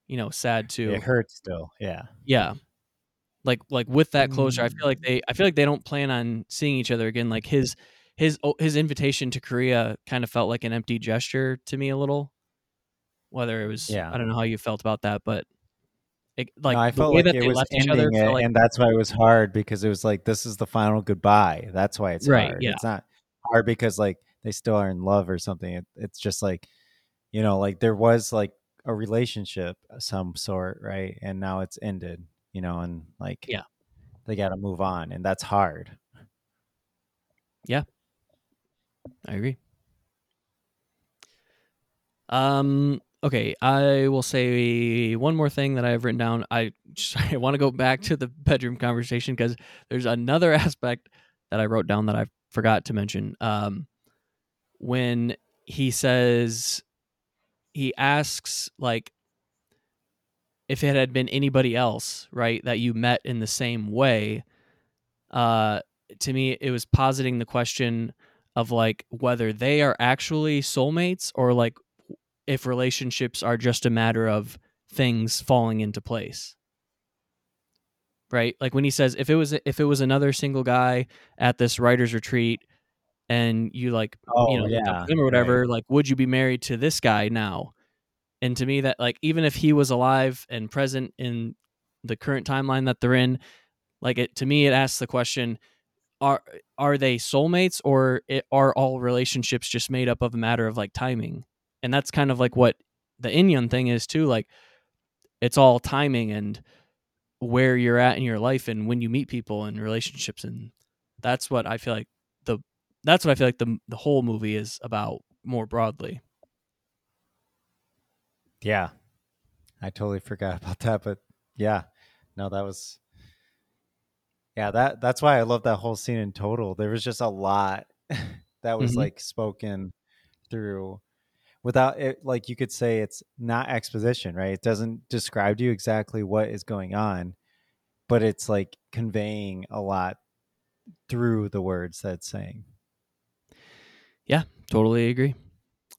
you know sad to it hurts still yeah. Yeah. Like like with that closure i mm. feel like they i feel like they don't plan on seeing each other again. Like his his oh, his invitation to korea kind of felt like an empty gesture to me a little whether it was Yeah. i don't know how you felt about that but it, like no, i felt like it they was left each ending other it like and that's why it was hard because it was like this is the final goodbye that's why it's Right, hard yeah. it's not hard because like they still are in love or something it, it's just like you know like there was like a relationship of some sort right and now it's ended you know and like Yeah. they got to move on and that's hard Yeah, I agree. Um. Okay, I will say one more thing that I have written down. I just, I want to go back to the bedroom conversation because there's another aspect that I wrote down that I forgot to mention. Um, when he says he asks like if it had been anybody else, right, that you met in the same way, uh, to me, it was positing the question of like whether they are actually soulmates or like if relationships are just a matter of things falling into place. Right? Like when he says if it was if it was another single guy at this writers retreat and you like Oh, you know yeah, him or whatever, like would you be married to this guy now? And to me that like even if he was alive and present in the current timeline that they're in, like it to me it asks the question are are they soulmates or it, are all relationships just made up of a matter of like timing? And that's kind of like what the In-yun thing is too. Like it's all timing and where you're at in your life and when you meet people and relationships and that's what I feel like the that's what I feel like the the whole movie is about more broadly. Yeah. I totally forgot about that, but yeah. No, that was Yeah, that that's why I love that whole scene in total. There was just a lot that was Mhm. like spoken through without it like you could say it's not exposition, right? It doesn't describe to you exactly what is going on, but it's like conveying a lot through the words that it's saying. Yeah, totally agree.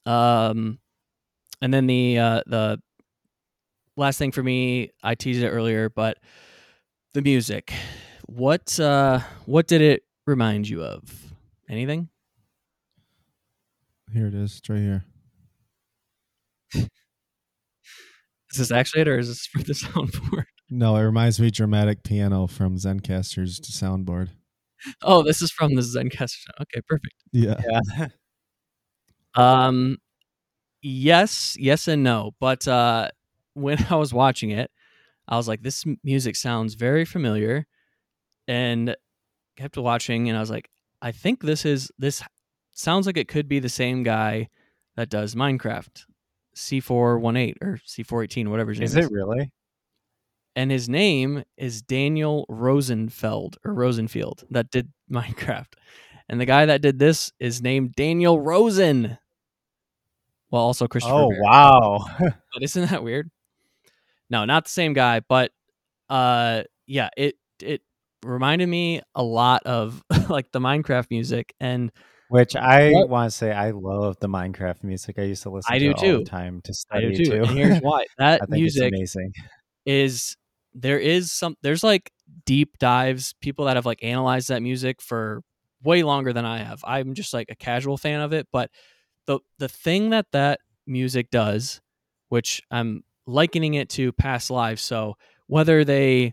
Um, and then the uh, the last thing for me, I teased it earlier, but the music. What uh, what did it remind you of? Anything? Here it is. It's right here. Is this actually it, or is this from the soundboard? No, it reminds me dramatic piano from Zencastr's soundboard. Oh, this is from the Zencaster. Okay, perfect. Yeah. Yeah. Um, yes, yes, and no. But uh, when I was watching it, I was like, this music sounds very familiar, and kept watching, and I was like, I think this is this sounds like it could be the same guy that does Minecraft, C418 or C418, whatever his name Is is. it really? and his name is Daniel Rosenfeld or Rosenfield that did Minecraft. And the guy that did this is named Daniel Rossen. Well, also Christopher. Oh Bear. wow. But isn't that weird? No, not the same guy, but uh yeah, it it reminded me a lot of like the Minecraft music and Which I What- want to say I love the Minecraft music. I used to listen I to do it all too. the time to I do study too. too. And here's why. That music amazing. is there is some there's like deep dives people that have like analyzed that music for way longer than I have. I'm just like a casual fan of it, but the the thing that that music does, which I'm likening it to past lives, so whether they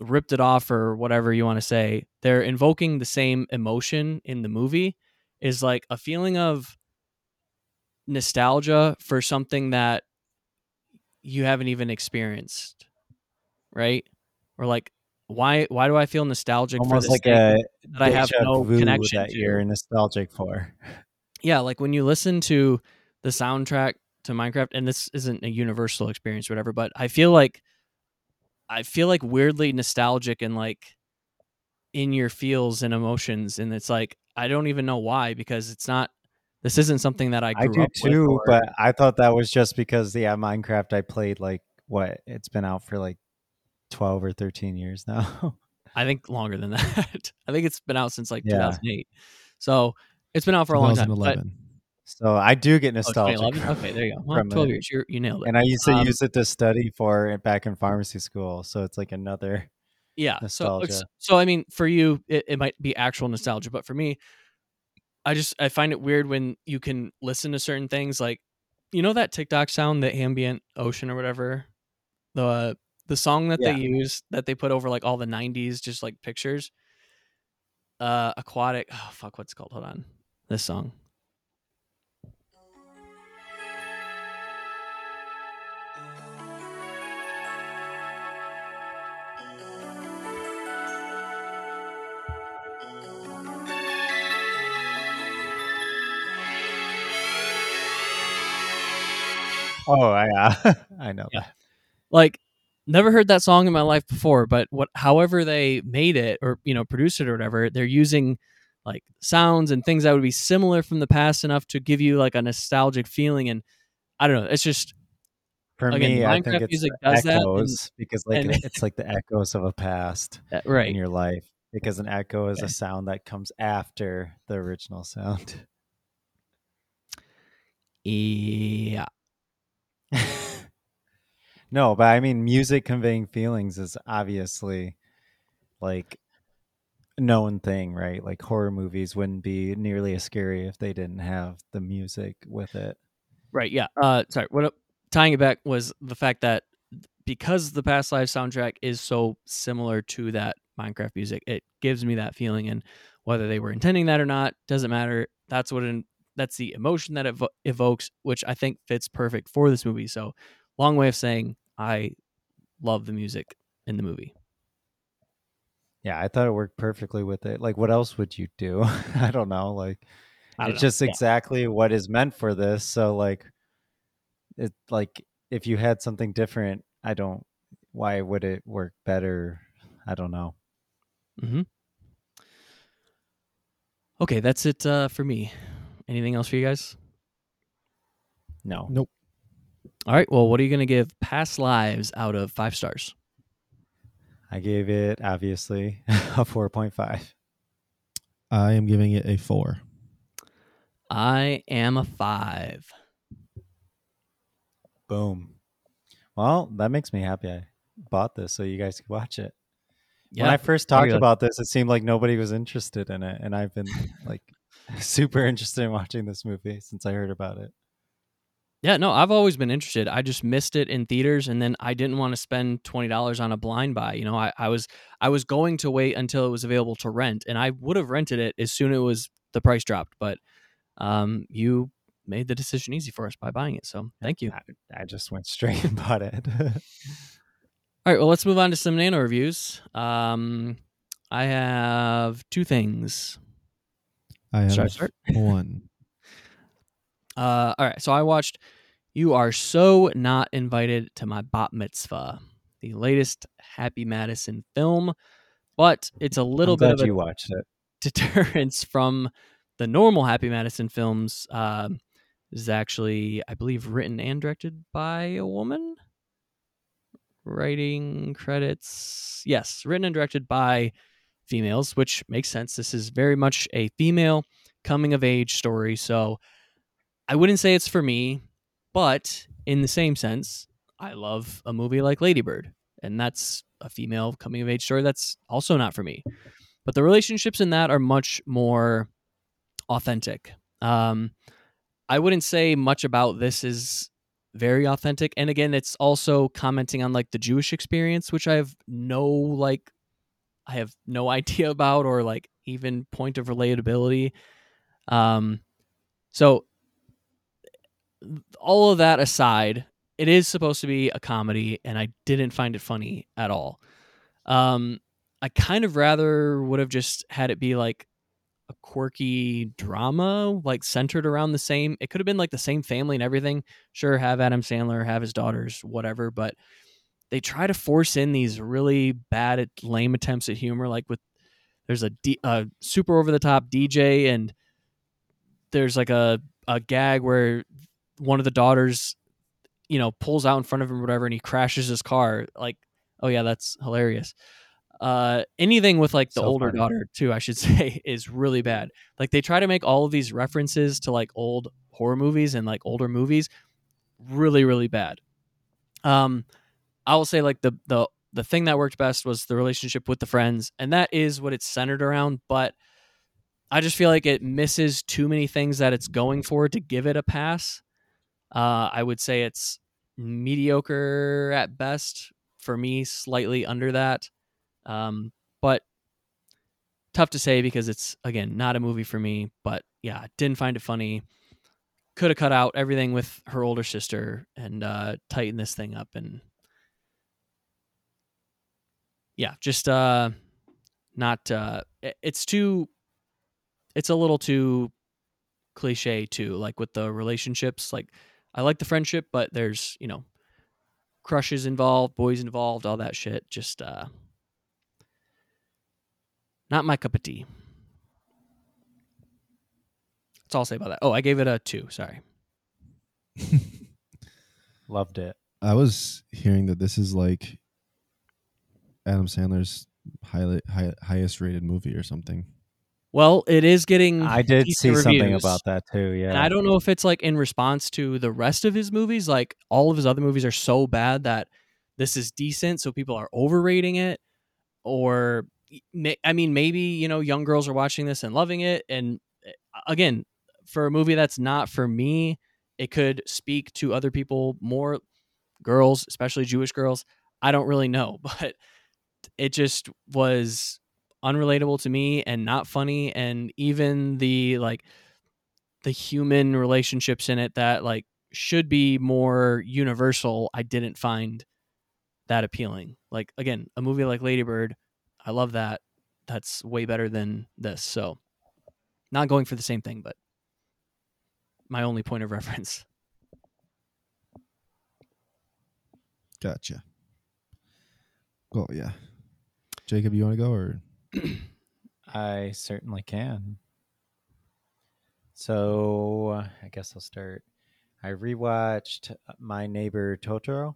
ripped it off or whatever you want to say, they're invoking the same emotion in the movie is like a feeling of nostalgia for something that you haven't even experienced right or like why why do i feel nostalgic for Almost this like a that i have no connection that to you're nostalgic for. yeah like when you listen to the soundtrack to minecraft and this isn't a universal experience or whatever but i feel like i feel like weirdly nostalgic and like in your feels and emotions and it's like i don't even know why because it's not this isn't something that i I grew do up with too, or- but I thought that was just because yeah, Minecraft I played like what? It's been out for like 12 or 13 years now. I think longer than that. I think it's been out since like Yeah. 2008. So it's been out for a long time. But, so I do get oh, nostalgic. 2011? Okay, there you go. Well, 12 it. years. You you nailed it. And I used to Um, use it to study for it back in pharmacy school, so it's like another yeah. So nostalgia. so I mean, for you, it, it might be actual nostalgia, but for me, I just I find it weird when you can listen to certain things like you know that TikTok sound, the ambient ocean or whatever, the the song that Yeah. they use that they put over like all the 90s just like pictures. Uh, aquatic. Oh fuck, what's it called? Hold on. This song. Oh, yeah. I know Yeah. like never heard that song in my life before but what however they made it or you know produced it or whatever they're using like sounds and things that would be similar from the past enough to give you like a nostalgic feeling and i don't know it's just For Again, me, I think it's music the does that, and- echoes because like and- it's like the echoes of a past uh, in your life. because an echo is a sound that comes after the original sound. Yeah. no, but I mean, music conveying feelings is obviously like known thing, right? Like horror movies wouldn't be nearly as scary if they didn't have the music with it. Right. Yeah. Uh, sorry. What tying it back was the fact that because the Past Lives soundtrack is so similar to that Minecraft music, it gives me that feeling. And whether they were intending that or not doesn't matter. That's what that's the emotion that it evo- evokes, which I think fits perfect for this movie. So, long way of saying I love the music in the movie. Yeah, I thought it worked perfectly with it. Like, what else would you do? I don't know. Like, don't it's know. just Yeah. exactly what is meant for this. So, like, it like if you had something different, I don't. Why would it work better? I don't know. Mm-hmm. Okay, that's it uh, for me. Anything else for you guys? No. Nope. All right. Well, what are you going to give Past Lives out of five stars? I gave it obviously a four point five. I am giving it a four. I am a five. Boom. Well, that makes me happy. I bought this so you guys could watch it. Yeah. When I first talked about this, it seemed like nobody was interested in it, and I've been like super interested in watching this movie since I heard about it. Yeah, no, I've always been interested. I just missed it in theaters, and then I didn't want to spend twenty dollars on a blind buy. You know, I, I was I was going to wait until it was available to rent, and I would have rented it as soon as it was the price dropped. But um, you made the decision easy for us by buying it, so thank you. I, I just went straight and bought it. All right, well, let's move on to some nano reviews. Um, I have two things. I have Should I start? one. Uh, all right, so I watched You Are So Not Invited to My Bat Mitzvah, the latest Happy Madison film, but it's a little I'm bit of you watched it. deterrence from the normal Happy Madison films. Um, this is actually, I believe, written and directed by a woman. Writing credits, yes, written and directed by females, which makes sense. This is very much a female coming of age story. So I wouldn't say it's for me, but in the same sense, I love a movie like Ladybird, and that's a female coming of age story that's also not for me. But the relationships in that are much more authentic. Um, I wouldn't say much about this is very authentic. And again, it's also commenting on like the Jewish experience, which I have no like I have no idea about or like even point of relatability. Um so all of that aside, it is supposed to be a comedy and I didn't find it funny at all. Um I kind of rather would have just had it be like a quirky drama, like centered around the same. It could have been like the same family and everything. Sure, have Adam Sandler, have his daughters, whatever. But they try to force in these really bad, at lame attempts at humor. Like with there's a, D, a super over the top DJ, and there's like a a gag where one of the daughters, you know, pulls out in front of him, or whatever, and he crashes his car. Like, oh yeah, that's hilarious uh anything with like the So older funny. daughter too i should say is really bad like they try to make all of these references to like old horror movies and like older movies really really bad um i will say like the the the thing that worked best was the relationship with the friends and that is what it's centered around but i just feel like it misses too many things that it's going for to give it a pass uh i would say it's mediocre at best for me slightly under that um, but tough to say because it's again not a movie for me. But yeah, didn't find it funny. Could have cut out everything with her older sister and uh, tighten this thing up and yeah, just uh, not. Uh, it's too. It's a little too cliche too, like with the relationships. Like I like the friendship, but there's you know crushes involved, boys involved, all that shit. Just uh, not my cup of tea. That's all I'll say about that. Oh, I gave it a two. Sorry. Loved it. I was hearing that this is like Adam Sandler's highly high, highest rated movie or something. Well, it is getting. I did see decent something about that too. Yeah. And I don't know if it's like in response to the rest of his movies. Like all of his other movies are so bad that this is decent, so people are overrating it. Or, I mean, maybe you know, young girls are watching this and loving it. And again, for a movie that's not for me, it could speak to other people more, girls, especially Jewish girls. I don't really know, but it just was unrelatable to me and not funny. And even the like the human relationships in it that like should be more universal, I didn't find that appealing. Like again, a movie like Ladybird, I love that. That's way better than this. So not going for the same thing, but my only point of reference. Gotcha. Well, yeah. Jacob, you want to go or I certainly can. So uh, I guess I'll start. I rewatched My Neighbor Totoro,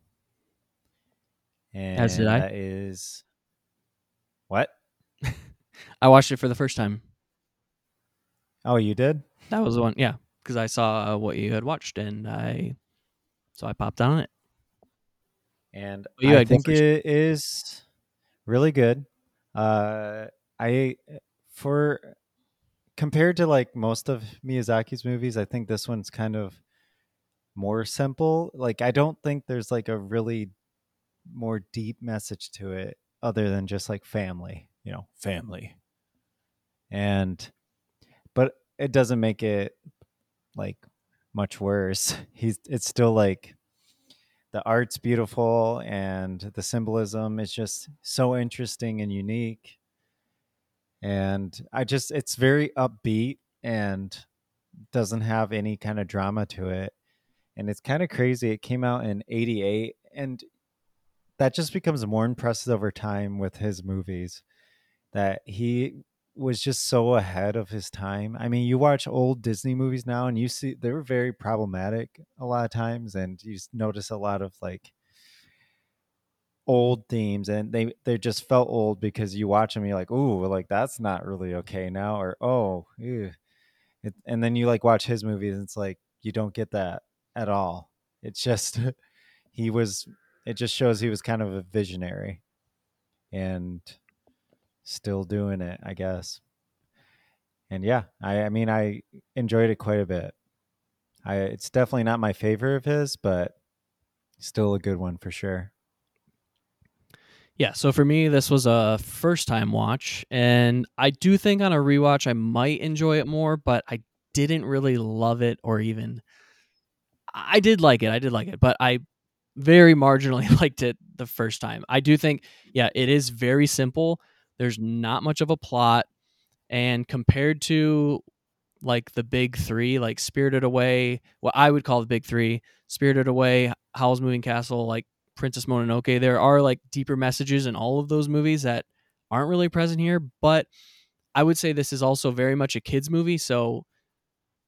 and As did I. That is what? I watched it for the first time. Oh, you did? That was the one, yeah, because I saw uh, what you had watched, and I so I popped on it. and Oh, you I think first. it is really good. Uh, I for compared to like most of Miyazaki's movies, I think this one's kind of more simple. Like I don't think there's like a really more deep message to it other than just like family, you know, family. And but it doesn't make it like much worse. He's it's still like the art's beautiful and the symbolism is just so interesting and unique. And I just it's very upbeat and doesn't have any kind of drama to it. And it's kind of crazy. It came out in 88 and that just becomes more impressive over time with his movies that he was just so ahead of his time. I mean, you watch old Disney movies now and you see they were very problematic a lot of times and you notice a lot of like old themes and they they just felt old because you watch them you're like, "Ooh, like that's not really okay now," or "Oh, ew." It, and then you like watch his movies and it's like you don't get that at all. It's just he was it just shows he was kind of a visionary and still doing it, I guess. And yeah, I I mean I enjoyed it quite a bit. I it's definitely not my favorite of his, but still a good one for sure. Yeah, so for me, this was a first time watch, and I do think on a rewatch I might enjoy it more, but I didn't really love it or even. I did like it, I did like it, but I very marginally liked it the first time. I do think, yeah, it is very simple. There's not much of a plot, and compared to like the big three, like Spirited Away, what I would call the big three, Spirited Away, Howl's Moving Castle, like Princess Mononoke, there are like deeper messages in all of those movies that aren't really present here. But I would say this is also very much a kids movie. So,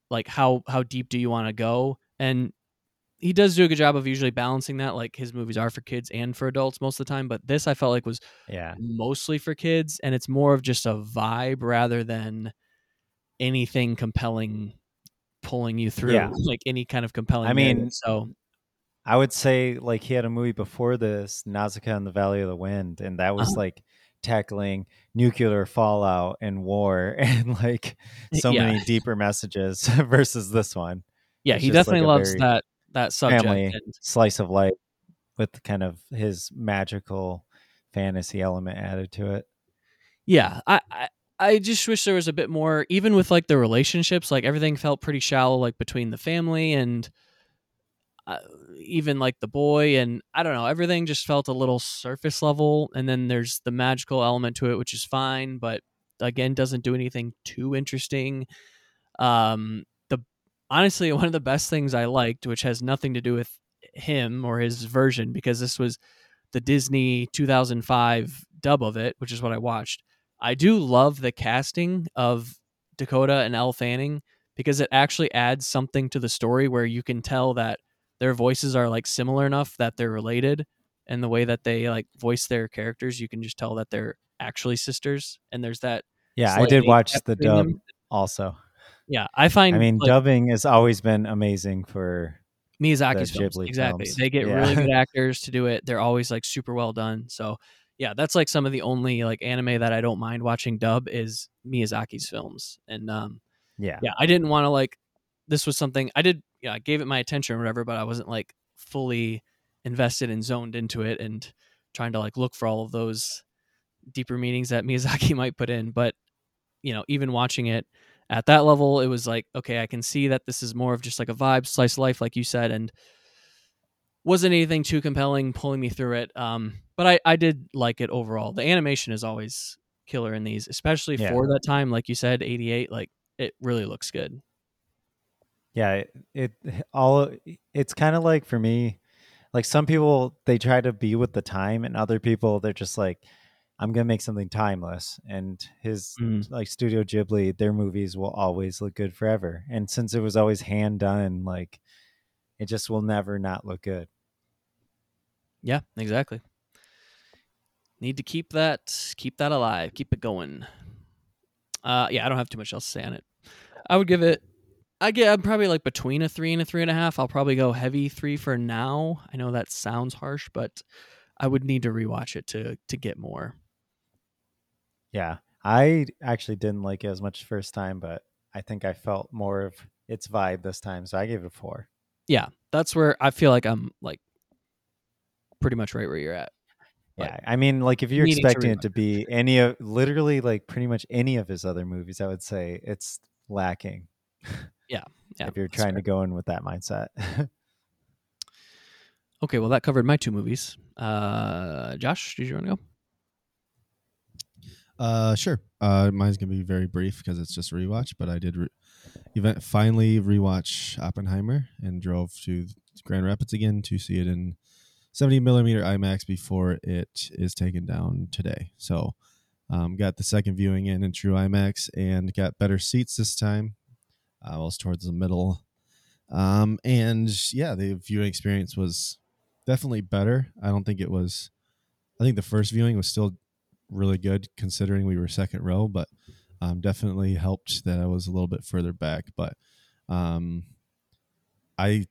like, how how deep do you want to go? And he does do a good job of usually balancing that. Like his movies are for kids and for adults most of the time. But this I felt like was Yeah. mostly for kids, and it's more of just a vibe rather than anything compelling pulling you through Yeah. like any kind of compelling I narrative. mean, so I would say like he had a movie before this, Nausicaa and the Valley of the Wind, and that was Uh-huh. like tackling nuclear fallout and war and like so Yeah. many deeper messages versus this one. yeah it's he just like definitely loves very that that subject Family and slice of life with kind of his magical fantasy element added to it. yeah I, I i just wish there was a bit more even with like the relationships like everything felt pretty shallow like between the family and uh, even like the boy and i don't know everything just felt a little surface level and then there's the magical element to it which is fine but again doesn't do anything too interesting um honestly one of the best things i liked which has nothing to do with him or his version because this was the disney 2005 dub of it which is what i watched i do love the casting of dakota and elle fanning because it actually adds something to the story where you can tell that their voices are like similar enough that they're related and the way that they like voice their characters you can just tell that they're actually sisters, and there's that. Yeah, I did watch the dub them. also. Yeah, I find. I mean, like, dubbing has always been amazing for Miyazaki's films. Ghibli Exactly. films. They get Yeah. really good actors to do it. They're always like super well done. So yeah, that's like some of the only like anime that I don't mind watching dub is Miyazaki's films. And um yeah. yeah, I didn't want to like this was something I did yeah, I gave it my attention or whatever, but I wasn't like fully invested and zoned into it and trying to like look for all of those deeper meanings that Miyazaki might put in. But you know, even watching it at that level, it was like, okay, I can see that this is more of just like a vibe, slice of life, like you said, and wasn't anything too compelling pulling me through it. Um, but I, I did like it overall. The animation is always killer in these, especially Yeah. for that time, like you said, 88, like it really looks good. yeah it, it all it's kind of like for me like some people they try to be with the time and other people they're just like i'm gonna make something timeless and his Mm. like studio ghibli their movies will always look good forever and since it was always hand done like it just will never not look good Yeah, exactly. Need to keep that keep that alive, keep it going. Uh, yeah, I don't have too much else to say on it. I would give it. I get. I'm probably like between a three and a three and a half. I'll probably go heavy three for now. I know that sounds harsh, but I would need to rewatch it to to get more. Yeah i actually didn't like it as much the first time but i think i felt more of its vibe this time so i gave it a four Yeah, that's where I feel like I'm like pretty much right where you're at. But Yeah, I mean, like if you're needing to expecting it to be any of literally like pretty much any of his other movies, I would say it's lacking. Yeah, if you're trying fair. to go in with that mindset. Okay, well that covered my two movies. Uh, Josh, did you want to go? Uh, sure. Uh, mine's gonna be very brief because it's just rewatch. But I did re- event finally rewatch Oppenheimer and drove to Grand Rapids again to see it in 70 millimeter IMAX before it is taken down today. So, um, got the second viewing in in true IMAX and got better seats this time. Uh, I was towards the middle. Um, and yeah, the viewing experience was definitely better. I don't think it was. I think the first viewing was still really good considering we were second row, but um, definitely helped that I was a little bit further back. But um, I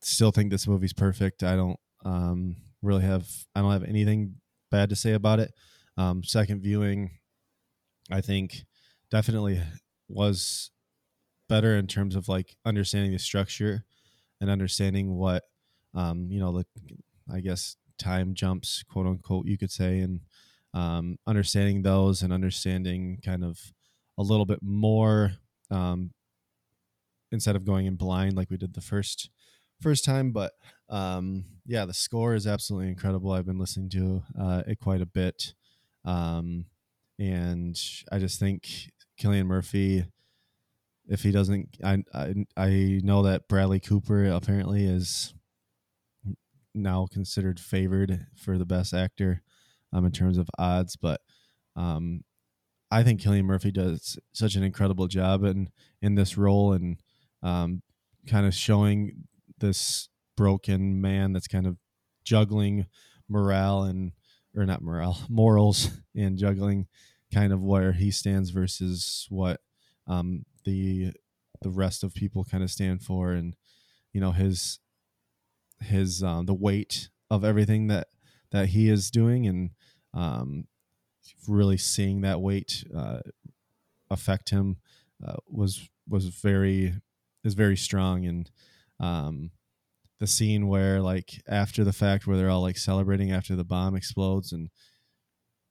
still think this movie's perfect. I don't um, really have I don't have anything bad to say about it. Um, second viewing, I think definitely was better in terms of like understanding the structure and understanding what um, you know the I guess time jumps quote unquote you could say and um, understanding those and understanding kind of a little bit more um, instead of going in blind like we did the first first time. But um, yeah the score is absolutely incredible. I've been listening to uh, it quite a bit. Um, and i just think cillian murphy if he doesn't I, I i know that bradley cooper apparently is now considered favored for the best actor um, in terms of odds, but um, I think Cillian Murphy does such an incredible job in in this role and um, kind of showing this broken man that's kind of juggling morale and or not morale morals and juggling kind of where he stands versus what um, the the rest of people kind of stand for and you know his his um, the weight of everything that that he is doing and um, really seeing that weight uh, affect him uh, was was very is very strong. And um, the scene where like after the fact where they're all like celebrating after the bomb explodes and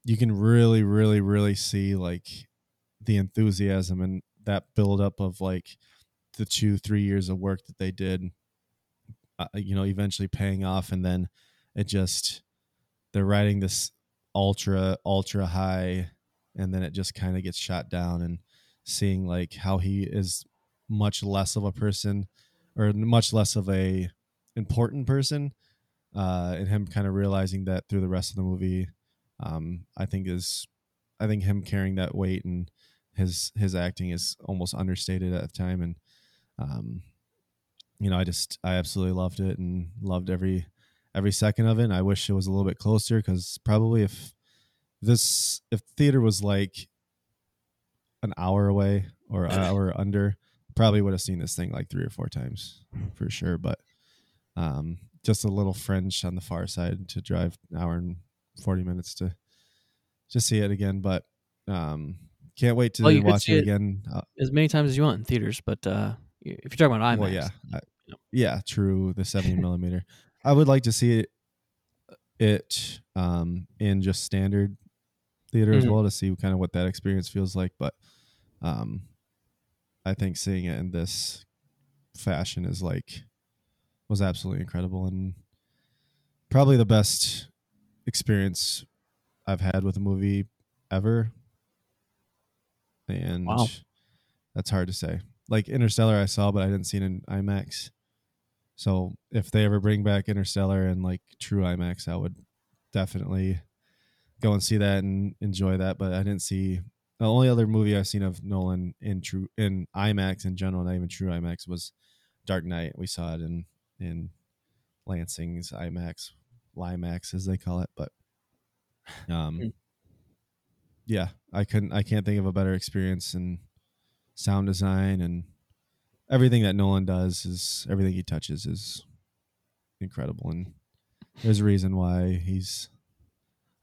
you can really really really see like the enthusiasm and that buildup of like the two three years of work that they did uh, you know eventually paying off. And then it just they're riding this ultra ultra high and then it just kind of gets shot down and seeing like how he is much less of a person or much less of a important person uh and him kind of realizing that through the rest of the movie um i think is i think him carrying that weight and his his acting is almost understated at the time and um you know i just i absolutely loved it and loved every every second of it and i wish it was a little bit closer because probably if this if theater was like an hour away or an hour under, probably would have seen this thing like three or four times for sure. But um, just a little fringe on the far side to drive an hour and forty minutes to just see it again. But um, can't wait to Well, watch it it- again. Uh, as many times as you want in theaters, but uh, if you're talking about IMAX, well, yeah, I- yeah, true. The seventy millimeter. I would like to see it, it um, in just standard theater as Mhm. well to see kind of what that experience feels like. But um, I think seeing it in this fashion is like was absolutely incredible and probably the best experience I've had with a movie ever. And Wow. that's hard to say. Like Interstellar, I saw, but I didn't see it in IMAX. So if they ever bring back Interstellar and like true IMAX, I would definitely go and see that and enjoy that. But I didn't see the only other movie I've seen of Nolan in true in IMAX in general, not even true IMAX, was Dark Knight. We saw it in in Lansing's IMAX, Limax as they call it. But um, Mm. yeah, I couldn't. I can't think of a better experience and sound design and everything that Nolan does is everything he touches is incredible and there's a reason why he's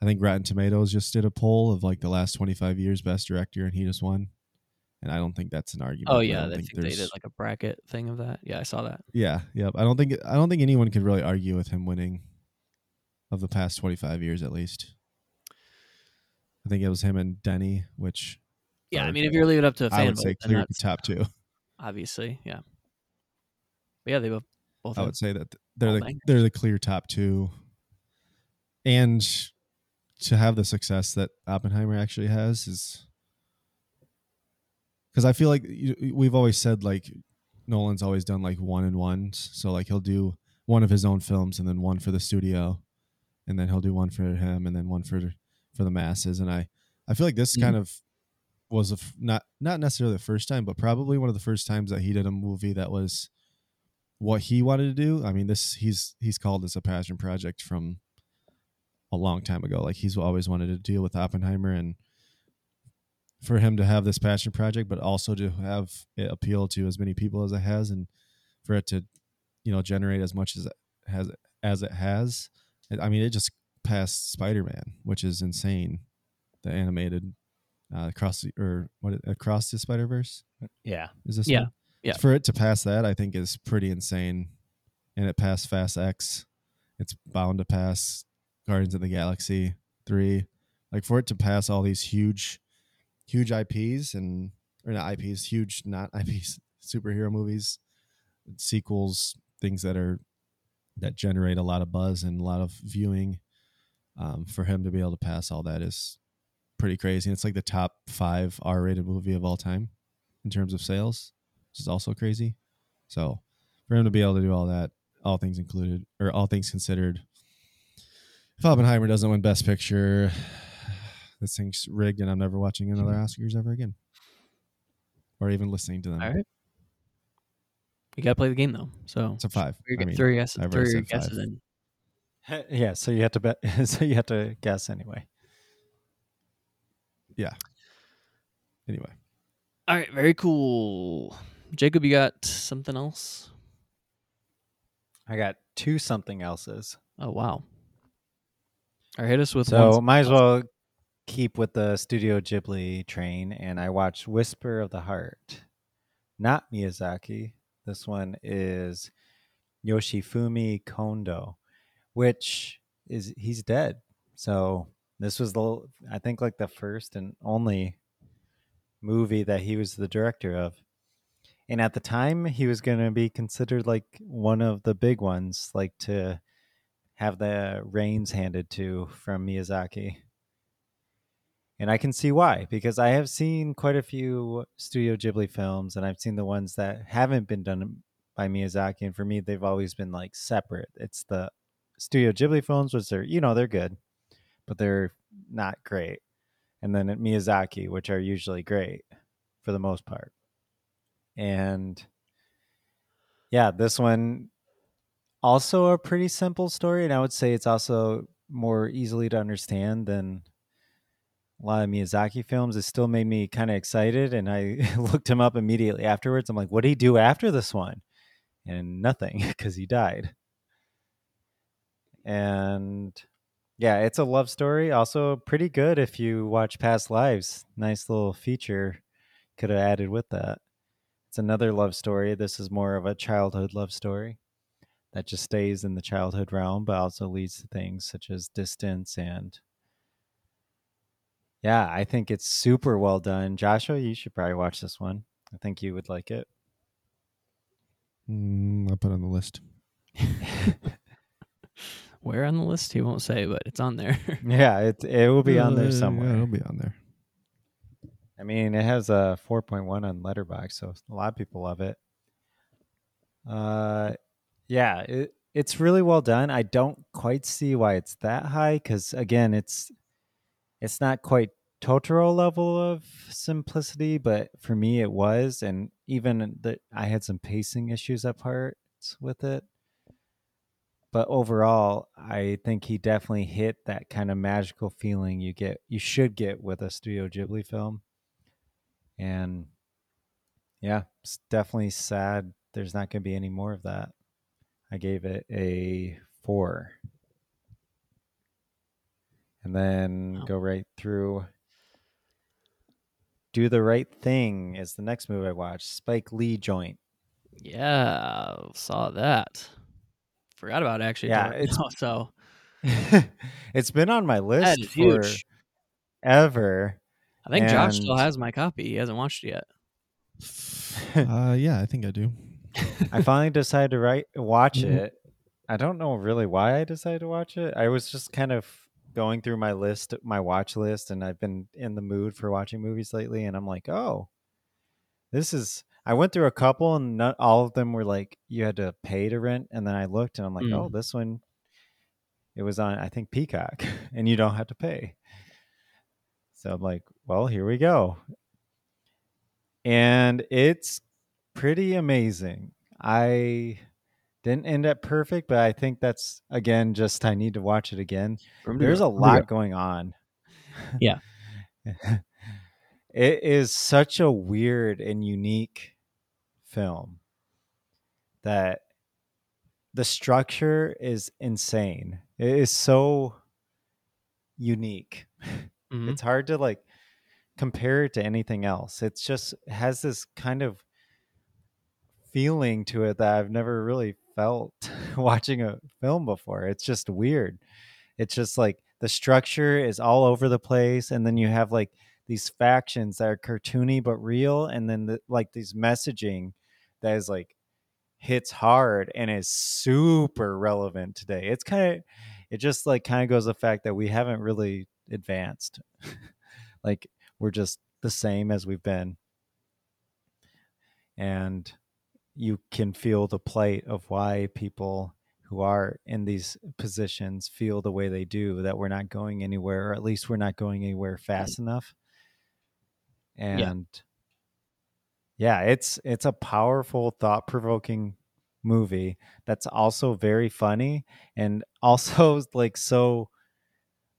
I think Rotten Tomatoes just did a poll of like the last 25 years best director and he just won and I don't think that's an argument. Oh yeah, I think, they there's- did like a bracket thing of that. Yeah, I saw that. yeah, yep. I don't think I don't think anyone could really argue with him winning of the past 25 years at least. I think it was him and Denis, which Yeah, I mean, if you're leaving it up to a fan I would say then clear top two. Obviously, yeah. But yeah, they both both. I would say that they're the bangers. they're the clear top two, and to have the success that Oppenheimer actually has is because I feel like we've always said like Nolan's always done like one and ones, so like he'll do one of his own films and then one for the studio, and then he'll do one for him and then one for for the masses, and I I feel like this Mhm. kind of was not not necessarily the first time, but probably one of the first times that he did a movie that was what he wanted to do. I mean, this he's he's called this a passion project from a long time ago. Like he's always wanted to deal with Oppenheimer and for him to have this passion project, but also to have it appeal to as many people as it has, and for it to, you know, generate as much as it has as it has. I mean, it just passed Spider Man, which is insane. The animated uh, across the or what across the Spider Verse Yeah. is this Yeah, one? yeah. For it to pass that, I think is pretty insane, and it passed Fast X. It's bound to pass Guardians of the Galaxy three. Like for it to pass all these huge, huge IPs and or not IPs, huge not IPs, superhero movies, sequels, things that are that generate a lot of buzz and a lot of viewing. Um, for him to be able to pass all that is pretty crazy. And it's like the top five R-rated movie of all time in terms of sales, which is also crazy. So for him to be able to do all that, all things included, or all things considered, if Oppenheimer doesn't win Best Picture, this thing's rigged, and I'm never watching another mm-hmm. Oscars ever again, or even listening to them. All right. You gotta play the game though. So It's a five. Throw your, I mean, throw your, guess, I've already said guesses in. Yeah, so you have to bet so you have to guess anyway. Anyway, All right, very cool. Jacob, you got something else? I got two something else's. Oh wow. All right, hit us with So one. might as well keep with the Studio Ghibli train and I watched Whisper of the Heart. Not Miyazaki. This one is Yoshifumi Kondo, which is he's dead. So this was the I think like the first and only movie that he was the director of. And at the time he was going to be considered like one of the big ones like to have the reins handed to from Miyazaki. And I can see why, because I have seen quite a few Studio Ghibli films, and I've seen the ones that haven't been done by Miyazaki. And for me, they've always been like separate. It's the Studio Ghibli films, which are, you know, they're good, but they're not great. And then at Miyazaki, which are usually great for the most part. And yeah, this one also a pretty simple story and i would say it's also more easily to understand than a lot of Miyazaki films, it still made me kind of excited. And I looked him up immediately afterwards. I'm like, what did he do after this one? And nothing because he died. And yeah, it's a love story. Also, pretty good if you watch Past Lives. Nice little feature could have added with that. It's another love story. This is more of a childhood love story that just stays in the childhood realm, but also leads to things such as distance and yeah, I think it's super well done. Joshua, you should probably watch this one. I think you would like it. Mm, I'll put it on the list. Where on the list? He won't say, but it's on there. yeah, it it will be on Uh, there Yeah, somewhere. it'll be on there. I mean, it has a 4.1 on Letterboxd, so a lot of people love it. Uh, yeah, it, it's really well done. I don't quite see why it's that high because again, it's it's not quite Totoro level of simplicity, but for me it was, and even that I had some pacing issues at parts with it. But overall, I think he definitely hit that kind of magical feeling you get, you should get with a Studio Ghibli film and yeah, it's definitely sad. There's not going to be any more of that. I gave it a four, and then go right through. Do the right thing is the next movie I watched. Spike Lee joint. yeah, saw that. Forgot about it actually. Yeah, it's- now, so it's been on my that list is huge. forever. I think Josh still has my copy. He hasn't watched it yet. Uh, yeah, I think I do. I finally decided to write watch Mhm. it. I don't know really why I decided to watch it. I was just kind of going through my list, my watch list, and I've been in the mood for watching movies lately. And I'm like, oh, this is. I went through a couple, and not all of them were like you had to pay to rent. And then I looked, and I'm like, Mm. oh, this one, it was on I think Peacock, and you don't have to pay. So I'm like, well, here we go. And it's pretty amazing. I didn't end up perfect, but I think that's again just I need to watch it again. There's a lot going on. Yeah. it is such a weird and unique film that the structure is insane. It is so unique. Mhm. It's hard to like compare it to anything else. It's just it has this kind of feeling to it that I've never really felt watching a film before. It's just weird. It's just like the structure is all over the place and then you have like these factions that are cartoony but real and then the, like these messaging that is like hits hard and is super relevant today. It's kind of it just like kind of goes the fact that we haven't really advanced. like we're just the same as we've been. And you can feel the plight of why people who are in these positions feel the way they do that we're not going anywhere or at least we're not going anywhere mm. fast enough and yeah, it's it's a powerful thought-provoking movie that's also very funny and also like so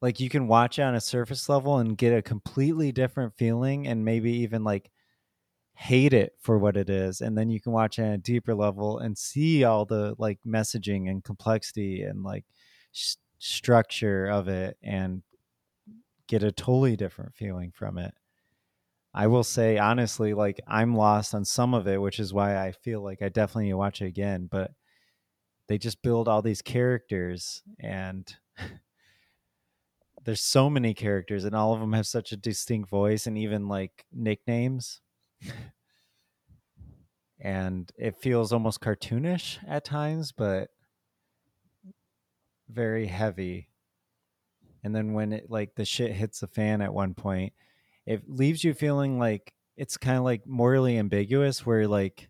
like you can watch it on a surface level and get a completely different feeling and maybe even like hate it for what it is and then you can watch it at a deeper level and see all the like messaging and complexity and like structure of it and get a totally different feeling from it i will say honestly like i'm lost on some of it which is why i feel like i definitely need to watch it again but they just build all these characters and there's so many characters and all of them have such a distinct voice and even like nicknames. And it feels almost cartoonish at times but very heavy. And then when it like the shit hits the fan at one point it leaves you feeling like it's kind of like morally ambiguous where like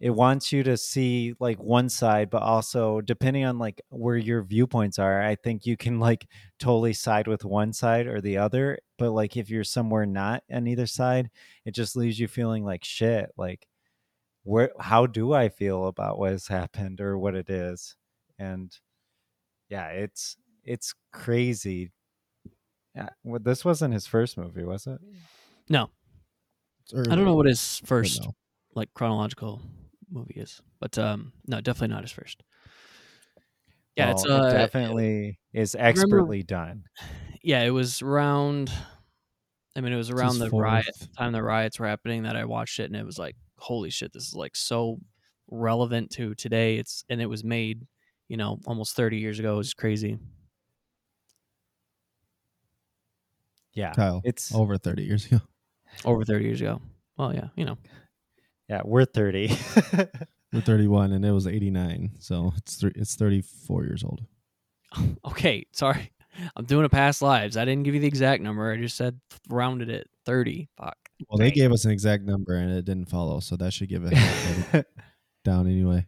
it wants you to see like one side but also depending on like where your viewpoints are i think you can like totally side with one side or the other but like if you're somewhere not on either side it just leaves you feeling like shit like where how do i feel about what has happened or what it is? And yeah it's it's crazy Yeah, well, this wasn't his first movie, was it? No, I don't know what his first no. like chronological movie is, but um, no, definitely not his first. Yeah, it's uh, it definitely is expertly done. yeah, it was around. I mean, it was around his the riot fourth. time the riots were happening that I watched it, and it was like, holy shit, this is like so relevant to today. It's and it was made, you know, almost thirty years ago. It was crazy. Yeah, Kyle, it's over 30 years ago. over 30 years ago. Well, yeah, you know. yeah, we're thirty. We're 31 and it was 89. So it's three, it's 34 years old. Okay, sorry. I'm doing a past lives. I didn't give you the exact number. I just said rounded it 30. Fuck. Well, they gave us an exact number and it didn't follow. So that should give it down anyway.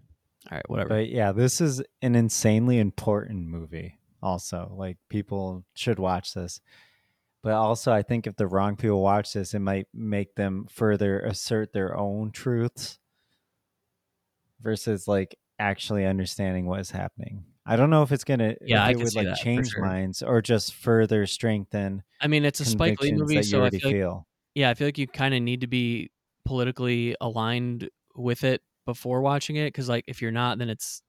All right, whatever. but yeah, this is an insanely important movie. Also, like people should watch this. But also, I think if the wrong people watch this, it might make them further assert their own truths versus like actually understanding what is happening. I don't know if it's gonna Yeah, it would like that change sure. minds or just further strengthen I mean, it's a Spike Lee movie, so I already feel like, yeah, I feel like you kind of need to be politically aligned with it before watching it because, like, if you're not, then it's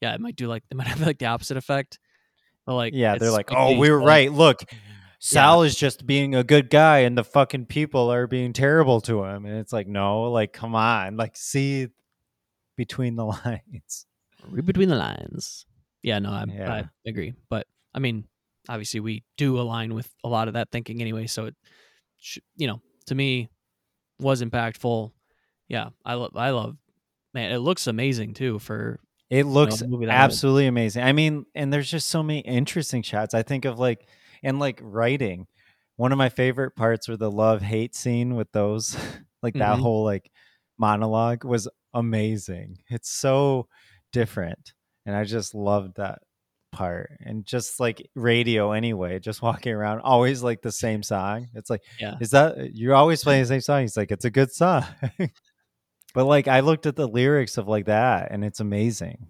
yeah, it might do like it might have like the opposite effect. But like, yeah, they're like, oh, we were like, right. Look, Sal is just being a good guy, and the fucking people are being terrible to him. And it's like, no, like, come on, like, see between the lines. Read between the lines. Yeah, no, I, Yeah. I agree. But I mean, obviously, we do align with a lot of that thinking anyway. So it, you know, to me, was impactful. Yeah, I love. I love. Man, it looks amazing too. For It looks that old. absolutely amazing. I mean, and there's just so many interesting shots. I think of like, and like writing. One of my favorite parts were the love hate scene with those, like that Mhm. whole like monologue was amazing. It's so different. And I just loved that part. And just like radio anyway, just walking around, always like the same song. It's like, Yeah. is that you're always playing the same song? He's like, it's a good song. but like I looked at the lyrics of like that and it's amazing.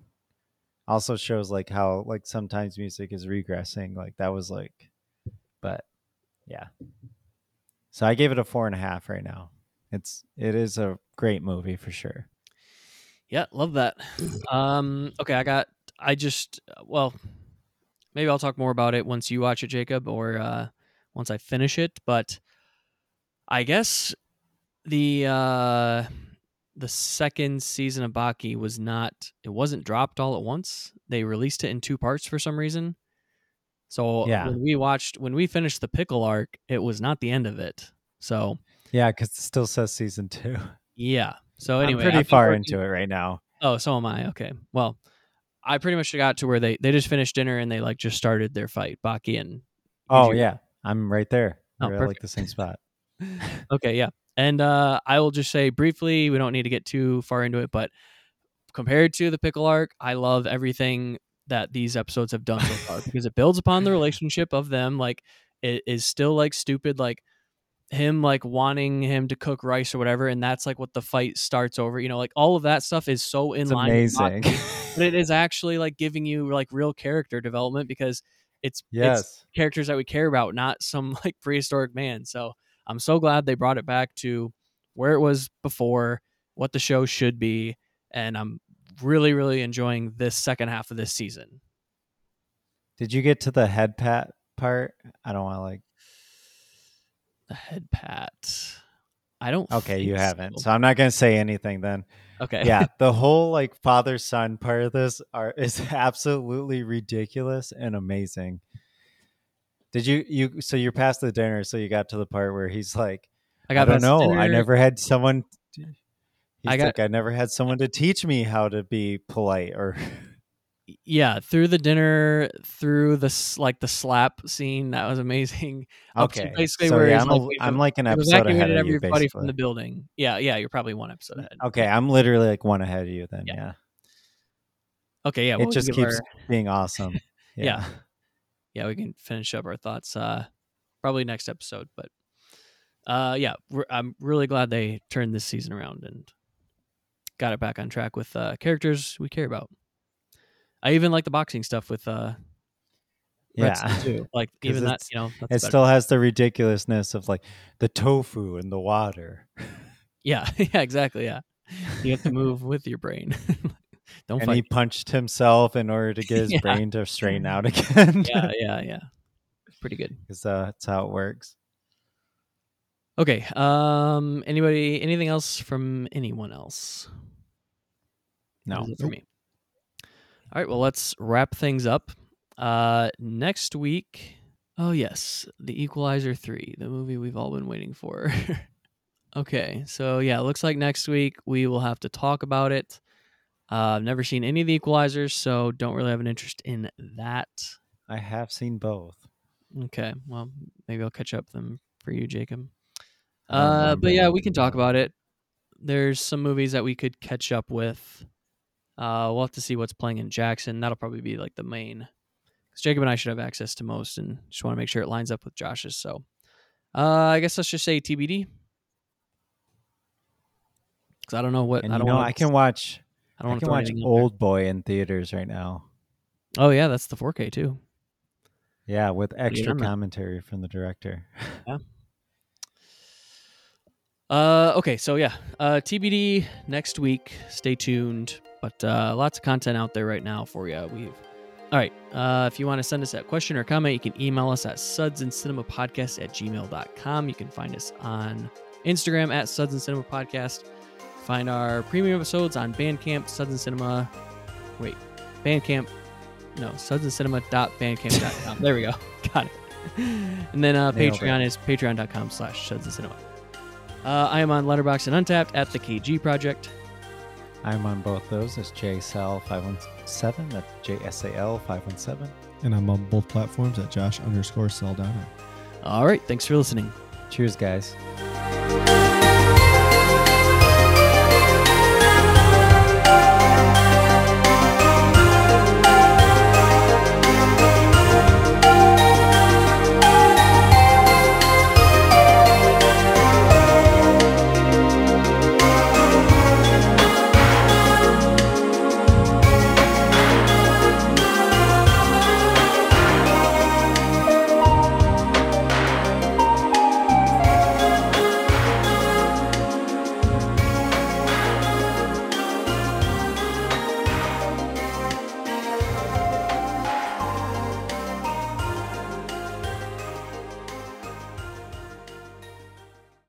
Also shows like how like sometimes music is regressing. Like that was like but yeah. So I gave it a four and a half right now. It's it is a great movie for sure. Yeah, love that. Um, okay, I got. I just well, maybe I'll talk more about it once you watch it, Jacob, or uh, once I finish it. But I guess the uh, the second season of Baki was not. It wasn't dropped all at once. They released it in two parts for some reason. So Yeah. when we watched when we finished the pickle arc, it was not the end of it. So Yeah, because it still says season two. yeah. So anyway, I'm pretty far working- into it right now. Oh, so am I. Okay. Well, I pretty much got to where they they just finished dinner and they like just started their fight, Baki and Oh Yujiro. yeah. I'm right there. Oh, We're like the same spot. Okay, yeah. And uh I will just say briefly, we don't need to get too far into it, but compared to the pickle arc, I love everything that these episodes have done so far because it builds upon the relationship of them. Like it is still like stupid, like him like wanting him to cook rice or whatever, and that's like what the fight starts over. You know, like all of that stuff is so in It's line. amazing. But it is actually like giving you like real character development because it's it's yes. characters that we care about, not some like prehistoric man. So I'm so glad they brought it back to where it was before, what the show should be, and I'm really, really enjoying this second half of this season. Did you get to the head pat part? I don't want to like The head pat. I don't. Okay, you haven't. so. So I'm not gonna say anything then. Okay. Yeah, the whole like father son part of this are is absolutely ridiculous and amazing. Did you you so you're past the dinner, so you got to the part where he's like, I I, got don't past know, I never had someone. He's I got- like, I never had someone to teach me how to be polite or. Yeah, through the dinner, through the like the slap scene, that was amazing. Okay, basically so where yeah, I'm, like, a, I'm like an episode ahead of you, everybody from the building. Yeah, yeah, you're probably one episode ahead. Okay, I'm literally like one ahead of you. Then Yeah. yeah, Okay, yeah, it just keeps our- being awesome. Yeah. yeah, we can finish up our thoughts uh probably next episode, but uh yeah, we're, I'm really glad they turned this season around and got it back on track with uh characters we care about. I even like the boxing stuff with uh Yeah. Too. Like even that, you know, that's It better. still has the ridiculousness of like the tofu and the water. yeah, yeah, exactly. Yeah, you have to move with your brain. Don't and he punched himself in order to get his Yeah. brain to straighten out again. yeah, yeah, yeah. Pretty good. Because uh, that's how it works. Okay. Um. Anybody? Anything else from anyone else? No. for me. All right. Well, let's wrap things up. Uh, next week. Oh yes, The Equalizer three, the movie we've all been waiting for. okay. So yeah, it looks like next week we will have to talk about it. Uh, I've never seen any of the Equalizers, so don't really have an interest in that. I have seen both. Okay. Well, maybe I'll catch up them for you, Jacob. Uh, but yeah, we can talk about it. There's some movies that we could catch up with. Uh, we'll have to see what's playing in Jackson. That'll probably be like the main. Because Jacob and I should have access to most, and just want to make sure it lines up with Josh's. So, uh, I guess let's just say TBD. Because I don't know what And I don't know. I can watch. I don't I can watch. Oldboy in theaters right now. Oh yeah, that's the 4K too. Yeah, with extra commentary from the director. yeah. Uh, okay, so yeah, uh, TBD next week. Stay tuned, but uh, lots of content out there right now for you. We've all right. Uh, if you want to send us a question or comment, you can email us at suds and cinema podcast at gmail.com. You can find us on Instagram at suds and cinema podcast. Find our premium episodes on Bandcamp, suds and cinema. Wait, Bandcamp. No, suds and cinema.bandcamp.com. there we go. Got it. And then uh. Patreon is patreon.com slash suds and cinema. Uh, I am on Letterboxd and Untappd at the KG Project. I'm on both those as JSAL517. That's JSAL517. And I'm on both platforms at Josh underscore Saldana. All right, thanks for listening. Cheers, guys.